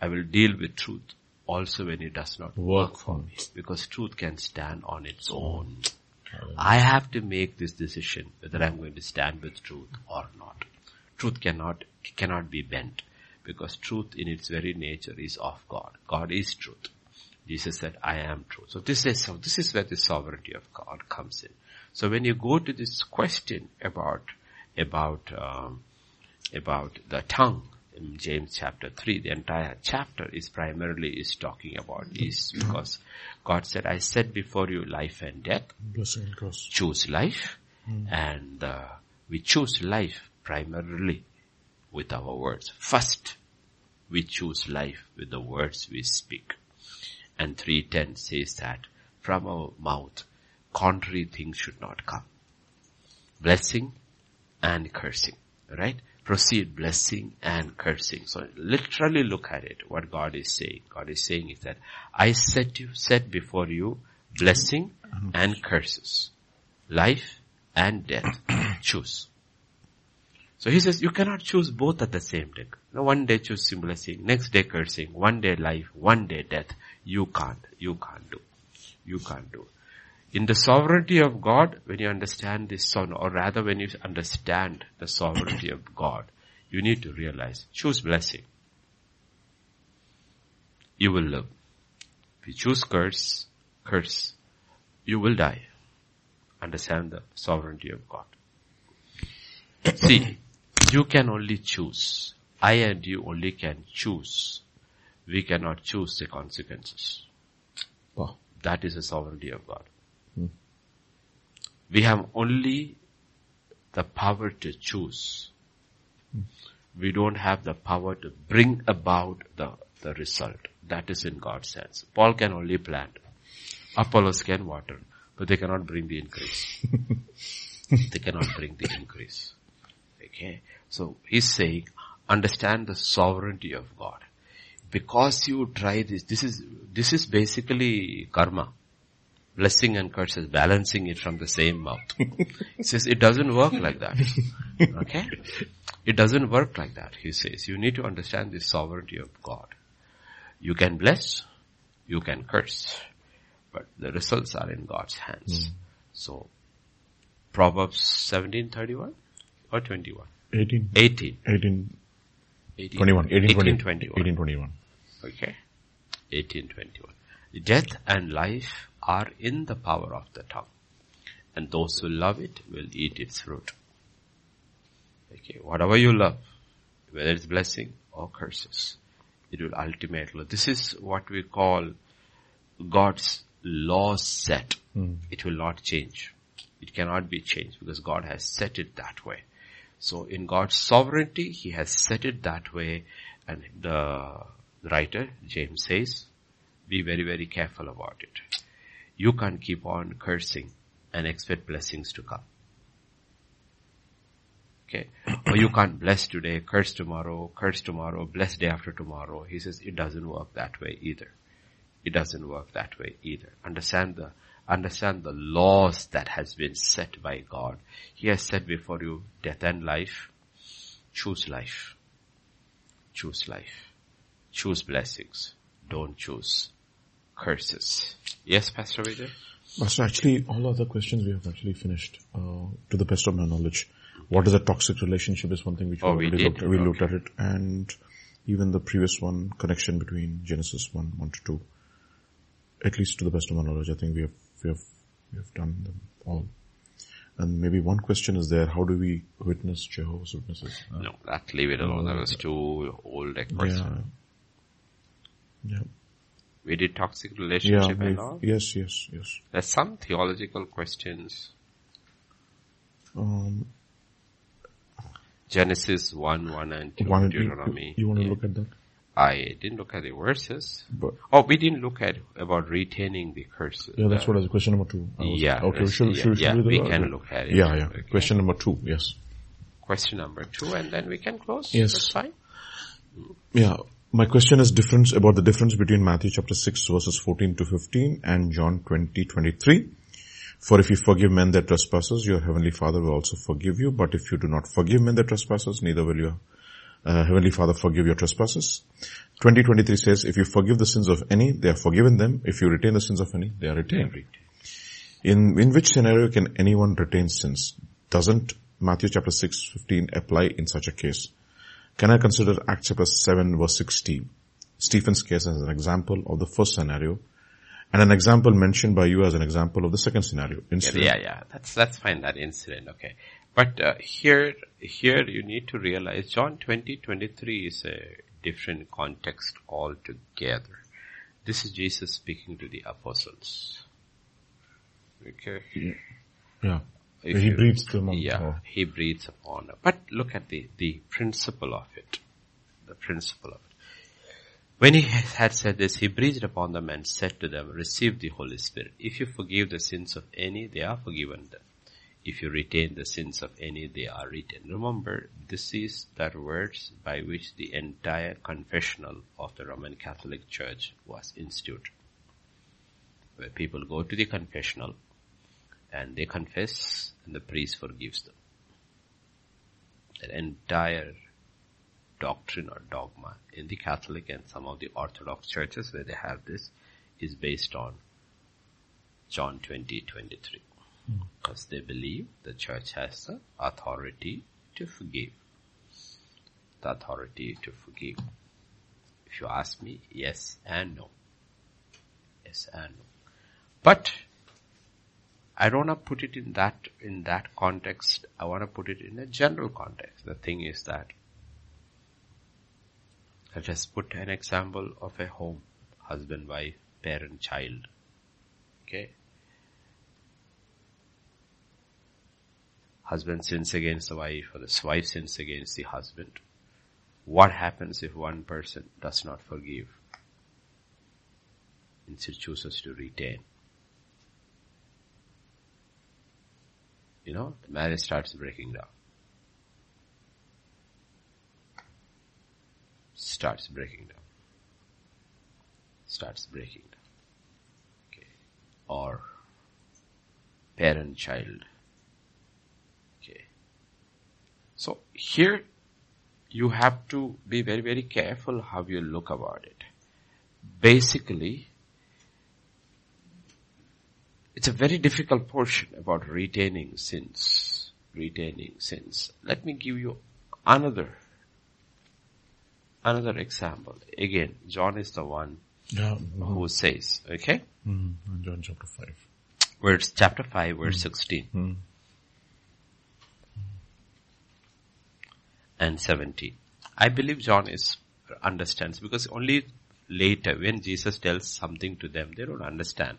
I will deal with truth also when it does not work, work for me. Because truth can stand on its own. I have to make this decision whether I'm going to stand with truth or not. Truth cannot, cannot be bent because truth in its very nature is of God. God is truth. Jesus said, I am true. So this is, so this is where the sovereignty of God comes in. So when you go to this question about, about, um, about the tongue, in James chapter 3, the entire chapter is primarily is talking about this because God said, I set before you life and death. Choose life. Mm. And uh, we choose life primarily with our words. First, we choose life with the words we speak. And 310 says that from our mouth contrary things should not come. Blessing and cursing. Right? Proceed blessing and cursing. So literally look at it, what God is saying. God is saying is that I set you, set before you blessing and curses. Life and death. Choose. So he says, you cannot choose both at the same day. No, one day choose blessing, next day cursing, one day life, one day death. You can't, you can't do. You can't do. In the sovereignty of God, when you understand this son, or rather when you understand the sovereignty of God, you need to realize, choose blessing. You will live. If you choose curse, curse, you will die. Understand the sovereignty of God. See, you can only choose. I and you only can choose. We cannot choose the consequences. Wow. That is the sovereignty of God. Hmm. We have only the power to choose. Hmm. We don't have the power to bring about the, the result. That is in God's hands. Paul can only plant. Apollos can water, but they cannot bring the increase. they cannot bring the increase. Okay. So he's saying, understand the sovereignty of God. Because you try this, this is, this is basically karma blessing and curses, balancing it from the same mouth. he says it doesn't work like that. Okay? It doesn't work like that, he says. You need to understand the sovereignty of God. You can bless, you can curse, but the results are in God's hands. Mm. So, Proverbs 1731 or 21? 18. 18. 18. 18 21. 18, 18 21. 18, 21. Okay. 1821. Death and life are in the power of the tongue. And those who love it will eat its fruit. Okay, whatever you love, whether it's blessing or curses, it will ultimately, this is what we call God's law set. Mm. It will not change. It cannot be changed because God has set it that way. So in God's sovereignty, He has set it that way and the writer, James says, be very, very careful about it. You can't keep on cursing and expect blessings to come. Okay. Or you can't bless today, curse tomorrow, curse tomorrow, bless day after tomorrow. He says it doesn't work that way either. It doesn't work that way either. Understand the, understand the laws that has been set by God. He has set before you death and life. Choose life. Choose life. Choose blessings. Don't choose curses. Yes, Pastor Vijay? Pastor, actually, all other questions we have actually finished, uh, to the best of my knowledge. What is a toxic relationship is one thing which oh, we, looked, we okay. looked at it and even the previous one, connection between Genesis 1, 1 to 2. At least to the best of my knowledge, I think we have, we have, we have done them all. And maybe one question is there, how do we witness Jehovah's Witnesses? Uh, no, that leave it alone. That was too old a question. Yeah. Yeah. We did toxic relationship yeah, and all. Yes, yes, yes. There's some theological questions. Um, Genesis 1, 1 and 2, one, Deuteronomy. You, you want to yeah. look at that? I didn't look at the verses. But, oh, we didn't look at about retaining the curses. Yeah, that's uh, what was question number two. Was, yeah. Okay, should, yeah, should, yeah, we, we can look at it. Yeah, yeah. Okay. Question number two, yes. Question number two and then we can close. Yes. That's fine. Yeah. My question is difference about the difference between Matthew chapter 6 verses 14 to 15 and John 20, 23. For if you forgive men their trespasses, your heavenly father will also forgive you. But if you do not forgive men their trespasses, neither will your uh, heavenly father forgive your trespasses. 2023 says, if you forgive the sins of any, they are forgiven them. If you retain the sins of any, they are retained. In, in which scenario can anyone retain sins? Doesn't Matthew chapter 6, 15 apply in such a case? Can I consider Acts chapter 7 verse 16, Stephen's case as an example of the first scenario, and an example mentioned by you as an example of the second scenario? Incident. Yeah, yeah, that's, that's fine, that incident, okay. But uh, here, here you need to realize John 20, 23 is a different context altogether. This is Jesus speaking to the apostles. Okay. Yeah. If he you, breathes them on. Yeah, oh. he breathes upon. Them. But look at the, the principle of it. The principle of it. When he had said this, he breathed upon them and said to them, receive the Holy Spirit. If you forgive the sins of any, they are forgiven them. if you retain the sins of any, they are retained. Remember, this is the words by which the entire confessional of the Roman Catholic Church was instituted. Where people go to the confessional and they confess and the priest forgives them. That entire doctrine or dogma in the Catholic and some of the Orthodox churches where they have this is based on John 20, 23. Hmm. Because they believe the church has the authority to forgive. The authority to forgive. If you ask me, yes and no. Yes and no. But I don't want to put it in that, in that context. I want to put it in a general context. The thing is that let us put an example of a home, husband, wife, parent, child. Okay. husband sins against the wife or the wife sins against the husband. What happens if one person does not forgive? Instead chooses to retain. You know, the marriage starts breaking down. Starts breaking down. Starts breaking down. Okay. Or parent child Okay. so here you have to be very, very careful how you look about it. Basically, it's a very difficult portion about retaining sins. Retaining sins. Let me give you another, another example. Again, John is the one Yeah. who mm-hmm. says, okay? Mm, John chapter 5. Verse, chapter 5, verse mm-hmm. 16. and 17. I believe John is understands because only later when Jesus tells something to them, they don't understand.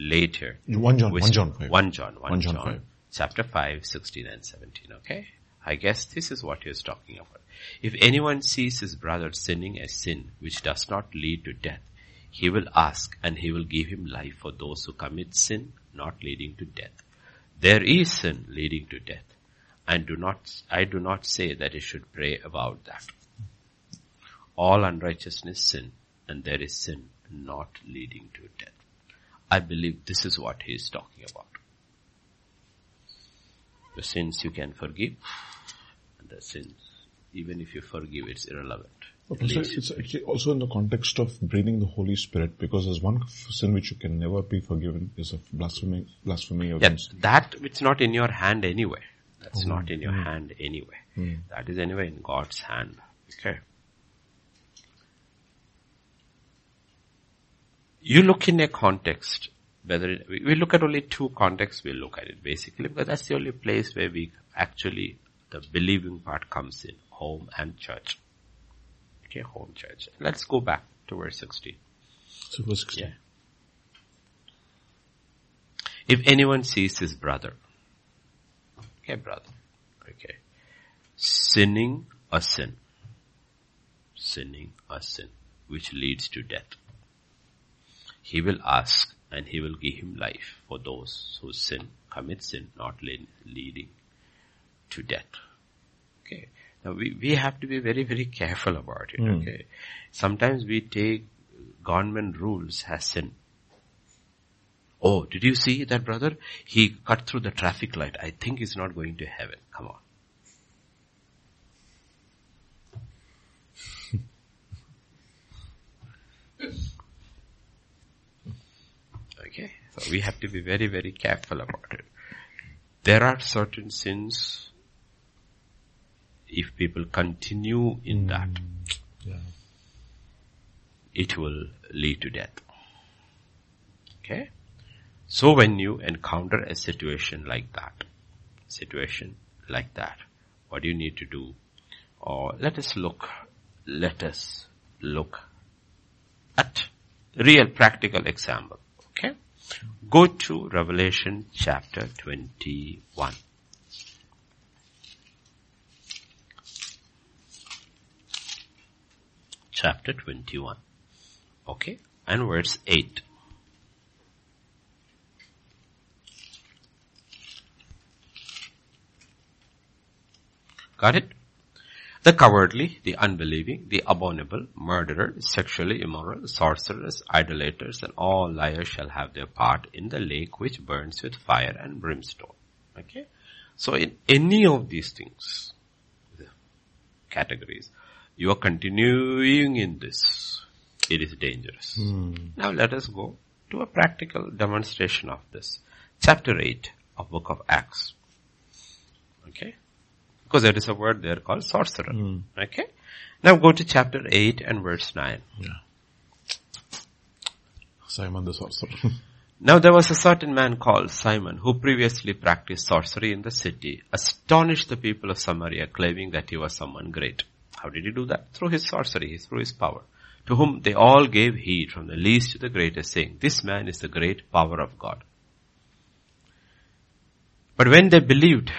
Later. 1 John, which- 1 John 5. 1 John, 1, 1 John John, 5. chapter 5, 16 and 17, okay? I guess this is what he is talking about. If anyone sees his brother sinning a sin which does not lead to death, he will ask and he will give him life for those who commit sin not leading to death. There is sin leading to death and do not, I do not say that he should pray about that. All unrighteousness sin and there is sin not leading to death. I believe this is what he is talking about. The sins you can forgive and the sins, even if you forgive, it's irrelevant. Okay, so it's actually also in the context of breathing the Holy Spirit because there's one sin which you can never be forgiven is of blasphemy, blasphemy Yeah, against. that it's not in your hand anyway. That's Oh, not in your hmm. hand anyway. Hmm. That is anyway in God's hand. Okay. You look in a context, whether it, we look at only two contexts we look at it basically because that's the only place where we actually, the believing part comes in, home and church. Okay, home church. Let's go back to verse 16. So verse 16. Yeah. If anyone sees his brother, okay, brother, okay, sinning a sin, sinning a sin, which leads to death, he will ask and he will give him life for those who sin, commit sin, not leading to death. Okay. Now we, we have to be very, very careful about it, hmm. okay. Sometimes we take government rules as sin. Oh, did you see that brother? He cut through the traffic light. I think he's not going to heaven. Come on. okay. So we have to be very, very careful about it. There are certain sins, if people continue in mm. that, Yeah. it will lead to death. Okay? So when you encounter a situation like that, situation like that, what do you need to do? Or let us look, let us look at real practical example. Okay? Go to Revelation chapter 21. Chapter 21. Okay. And verse 8. Got it? The cowardly, the unbelieving, the abominable, murderers, sexually immoral, sorcerers, idolaters, and all liars shall have their part in the lake which burns with fire and brimstone. Okay? So in any of these things, the categories, you are continuing in this. It is dangerous. Hmm. Now let us go to a practical demonstration of this. Chapter 8 of book of Acts. Okay? Because there is a word there called sorcerer. Hmm. Okay? Now go to chapter 8 and verse 9. Simon the sorcerer. Now there was a certain man called Simon who previously practiced sorcery in the city, astonished the people of Samaria claiming that he was someone great. How did he do that? Through his sorcery, through his power. To whom they all gave heed from the least to the greatest saying, this man is the great power of God. But when they believed,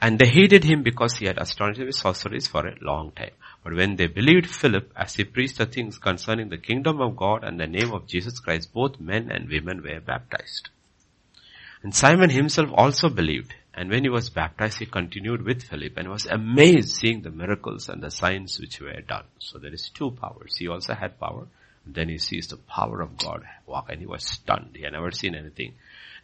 and they hated him because he had astonished with sorceries for a long time. But when they believed Philip as he preached the things concerning the kingdom of God and the name of Jesus Christ, both men and women were baptized. And Simon himself also believed. And when he was baptized, he continued with Philip and was amazed seeing the miracles and the signs which were done. So there is two powers. He also had power. Then he sees the power of God walk and he was stunned. He had never seen anything.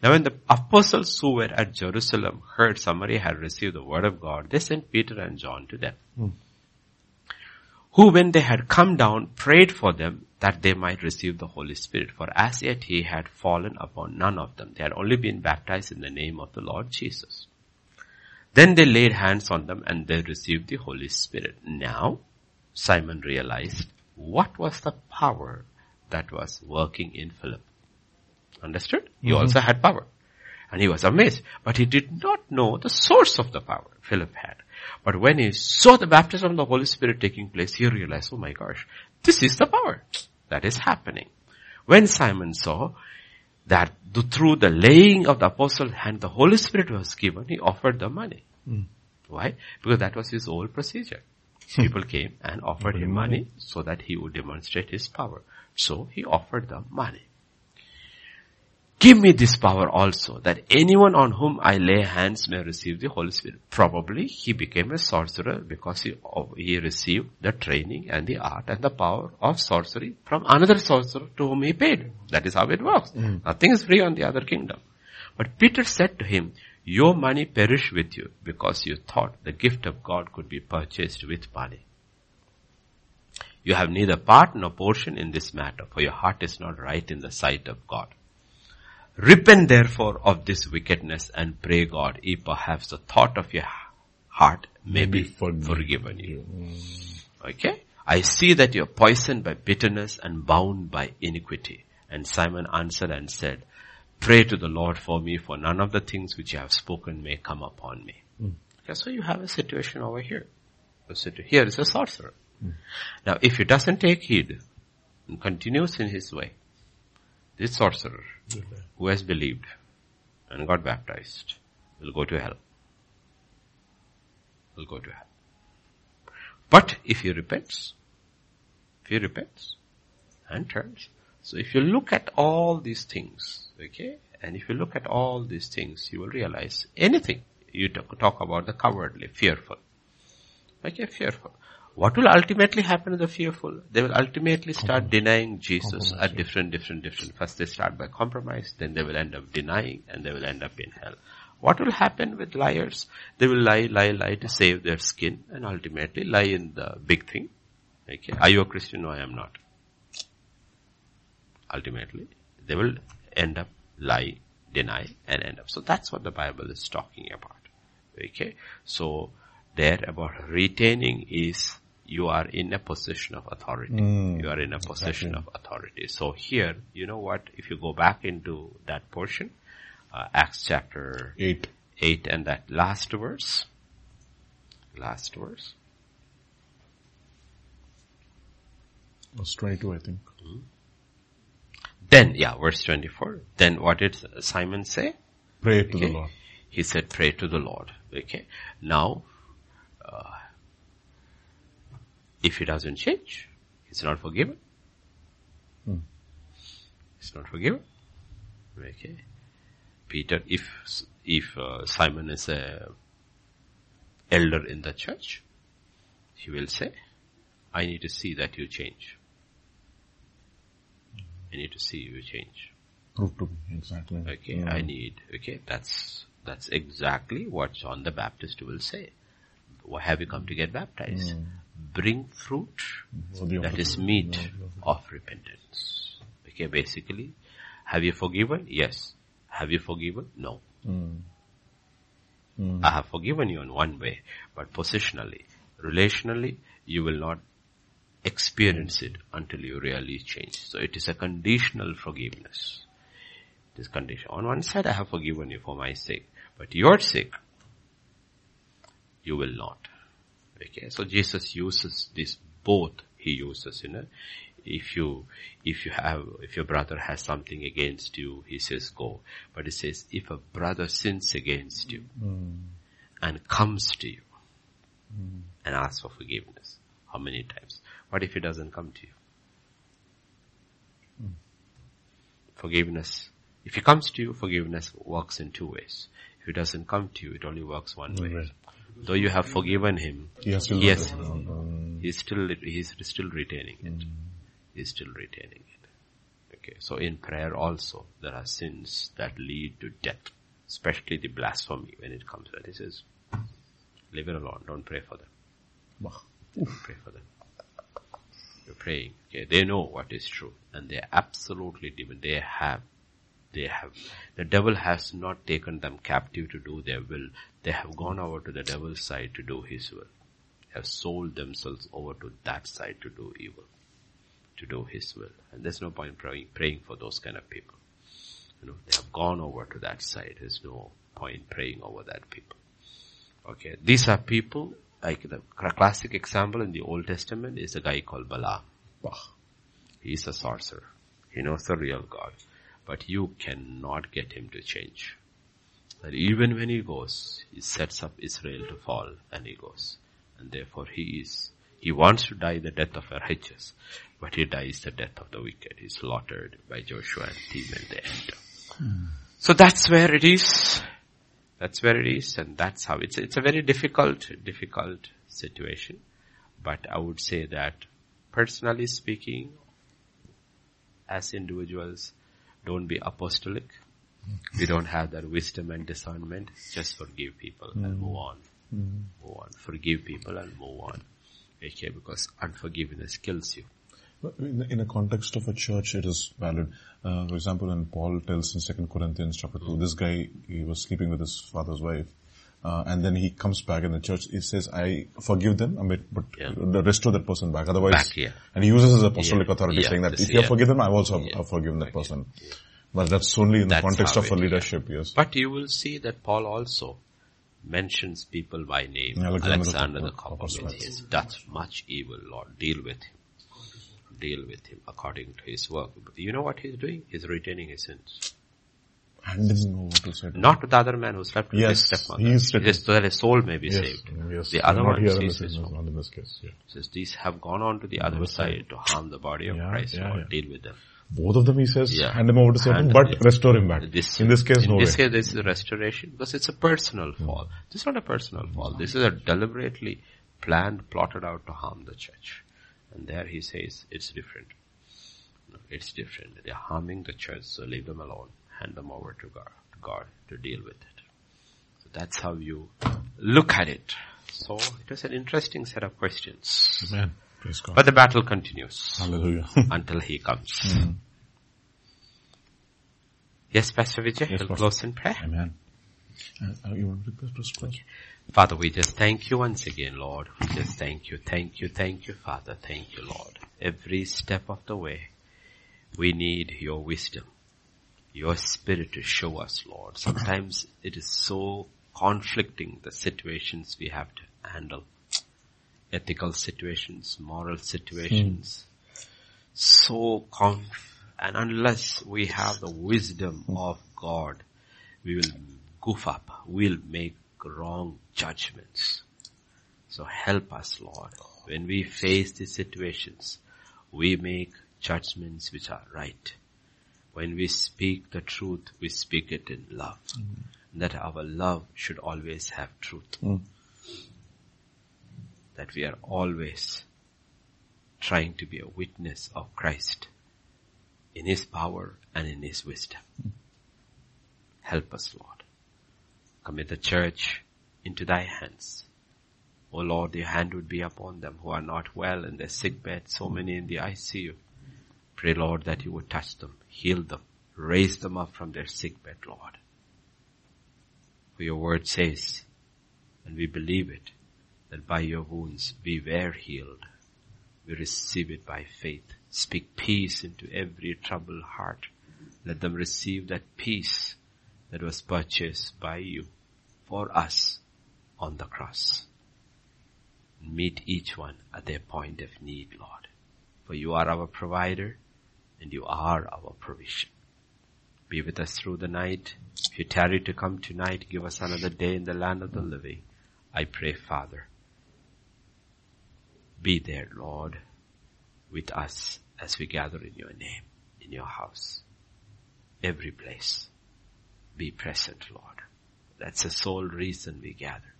Now when the apostles who were at Jerusalem heard Samaria had received the word of God, they sent Peter and John to them. Hmm. Who when they had come down prayed for them that they might receive the Holy Spirit. For as yet he had fallen upon none of them. They had only been baptized in the name of the Lord Jesus. Then they laid hands on them and they received the Holy Spirit. Now Simon realized what was the power that was working in Philip. Understood? He mm-hmm. also had power. And he was amazed. But he did not know the source of the power Philip had. But when he saw the baptism of the Holy Spirit taking place, he realized, oh my gosh, this is the power that is happening. When Simon saw that the, through the laying of the apostle's hand, the Holy Spirit was given, he offered the money. Mm. Why? Because that was his old procedure. Hmm. People came and offered him money so that he would demonstrate his power. So he offered them money. Give me this power also, that anyone on whom I lay hands may receive the Holy Spirit. Probably he became a sorcerer because he, he received the training and the art and the power of sorcery from another sorcerer to whom he paid. That is how it works. Hmm. Nothing is free on the other kingdom. But Peter said to him, your money perish with you because you thought the gift of God could be purchased with money. You have neither part nor portion in this matter, for your heart is not right in the sight of God. Repent therefore of this wickedness and pray God, if perhaps the thought of your heart may be forgiven you. Okay? I see that you're poisoned by bitterness and bound by iniquity. And Simon answered and said, Pray to the Lord for me, for none of the things which you have spoken may come upon me. Hmm. Okay, so you have a situation over here. Here is a sorcerer. Hmm. Now, if he doesn't take heed and continues in his way, this sorcerer who has believed and got baptized will go to hell. Will go to hell. But if he repents, if he repents and turns, so if you look at all these things, okay, and if you look at all these things, you will realize anything you talk, talk about the cowardly, fearful, okay, fearful. What will ultimately happen to the fearful? They will ultimately start denying Jesus at different, different, different. First they start by compromise, then they will end up denying, and they will end up in hell. What will happen with liars? They will lie, lie, lie to save their skin, and ultimately lie in the big thing. Okay, are you a Christian? No, I am not. Ultimately, they will end up lie, deny, and end up. So that's what the Bible is talking about. Okay, so there about retaining is you are in a position of authority. you are in a position of authority. So here, you know what, if you go back into that portion, uh, Acts chapter 8. 8 and that last verse, last verse, Verse 22, I think. then, yeah, verse 24, then what did Simon say? Pray to Okay. the Lord. He said, pray to the Lord. Okay. Now, uh, if he doesn't change, he's not forgiven. Hmm. He's not forgiven. Okay. Peter, if, if uh, Simon is a elder in the church, he will say, I need to see that you change. Hmm. I need to see you change. Prove to me, exactly. Okay, I hmm. need, okay, that's, that's exactly what John the Baptist will say. Why have you come to get baptized? Bring fruit that is meat of repentance. Okay, basically, have you forgiven? Yes. Have you forgiven? No. I have forgiven you in one way, but positionally, relationally, you will not experience it until you really change. So it is a conditional forgiveness. This condition. On one side, I have forgiven you for my sake, but your sake, you will not. Okay, eh? so Jesus uses this both. He uses, you know, if you, if you have, if your brother has something against you, he says go. But he says, if a brother sins against you hmm. and comes to you hmm. and asks for forgiveness, how many times? What if he doesn't come to you? Hmm. Forgiveness. If he comes to you, forgiveness works in two ways. If he doesn't come to you, it only works one way. Though you have forgiven him, He has still Yes. He's still he's still retaining it. Mm. He's still retaining it. Okay, so in prayer also there are sins that lead to death, especially the blasphemy when it comes to that. He says, "Leave it alone. Don't pray for them. Don't pray for them. You're praying. Okay, they know what is true, and they're absolutely demon. They have." They have, the devil has not taken them captive to do their will. They have gone over to the devil's side to do his will. They Have sold themselves over to that side to do evil to do His will. And there's no point praying, praying for those kind of people. You know, they have gone over to that side. There's no point praying over that people. Okay, these are people, like the classic example in the Old Testament is a guy called Balaam. He's a sorcerer. He knows the real God. But you cannot get him to change. And even when he goes, he sets up Israel to fall and he goes. And therefore he is, he wants to die the death of a righteous, but he dies the death of the wicked. He's slaughtered by Joshua and team and they enter. So that's where it is. That's where it is and that's how it's, it's a very difficult, difficult situation. But I would say that personally speaking, as individuals, don't be apostolic. We don't have that wisdom and discernment. Just forgive people and hmm. move on. Hmm. Move on. Forgive people and move on. Okay, because unforgiveness kills you. But In the, in a context of a church, it is valid. Uh, for example, when Paul tells in Second Corinthians chapter two, hmm. this guy he was sleeping with his father's wife, uh, and then he comes back in the church. He says, "I forgive them, I mean, but Yeah. restore that person back." Otherwise, Back, yeah. and he uses his apostolic Yeah. authority, saying that This- if you have yeah. forgiven, I've also Yeah. have forgiven that person. But that's only in the context of a it- leadership. Yes. But you will see that Paul also mentions people by name. Alexander the Alexander the Copper- Coppersmith. Coppersmith. He has done much evil, Lord. Deal with him. Deal with him according to his work. But you know what he's doing? He's retaining his sins. I didn't know what to say. to Not to the other man who slept with Yes, his stepmother. he is. Just so that his soul may be Yes, saved. yes. The other one here in sees this, his not in this case. Yeah. says these have gone on to the other side side. to harm the body of Yeah, Christ. yeah, Lord, yeah. deal with them. Both of them, he says, Yeah. hand him over to Satan, Hand- but restore him back. This, in this case, in no this way. case, this is a restoration because it's a personal hmm. fall. This is not a personal fall. This is a deliberately planned, plotted out to harm the church. And there he says it's different. No, It's different. They're harming the church, so leave them alone. Hand them over to God, to God to deal with it. So that's how you look at it. So it was an interesting set of questions. Amen. Praise God. But the battle continues Hallelujah. until he comes. Yes, Pastor Vijay, Yes, we'll close in prayer. Amen. Uh, uh, you want to first, please? Father, we just thank you once again, Lord. We just thank you, thank you, thank you, Father. Thank you, Lord. Every step of the way, we need your wisdom, your spirit to show us, Lord. Sometimes it is so conflicting, the situations we have to handle. Ethical situations, moral situations. So conf, and unless we have the wisdom of God, we will goof up. We'll make wrong judgments. So help us, Lord. When we face these situations, we make judgments which are right. When we speak the truth, we speak it in love. Mm-hmm. That our love should always have truth. Mm. that we are always trying to be a witness of Christ in His power and in His wisdom. Mm. Help us, Lord. Commit the church into thy hands. O Lord, your hand would be upon them who are not well in their sick bed, so many in the ICU. Pray, Lord, that you would touch them, heal them, raise them up from their sick bed, Lord. For your word says, and we believe it, that by your wounds we were healed. We receive it by faith. Speak peace into every troubled heart. Let them receive that peace that was purchased by you for us on the cross. Meet each one at their point of need, Lord. For you are our provider and you are our provision. Be with us through the night. If you tarry to come tonight, give us another day in the land of the living. I pray, Father, be there, Lord, with us as we gather in your name, in your house, every place. Be present, Lord. That's the sole reason we gather,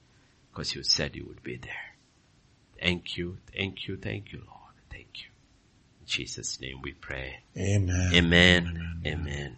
because you said you would be there. Thank you, thank you, thank you, Lord. Thank you. In Jesus' name we pray. Amen. Amen. Amen.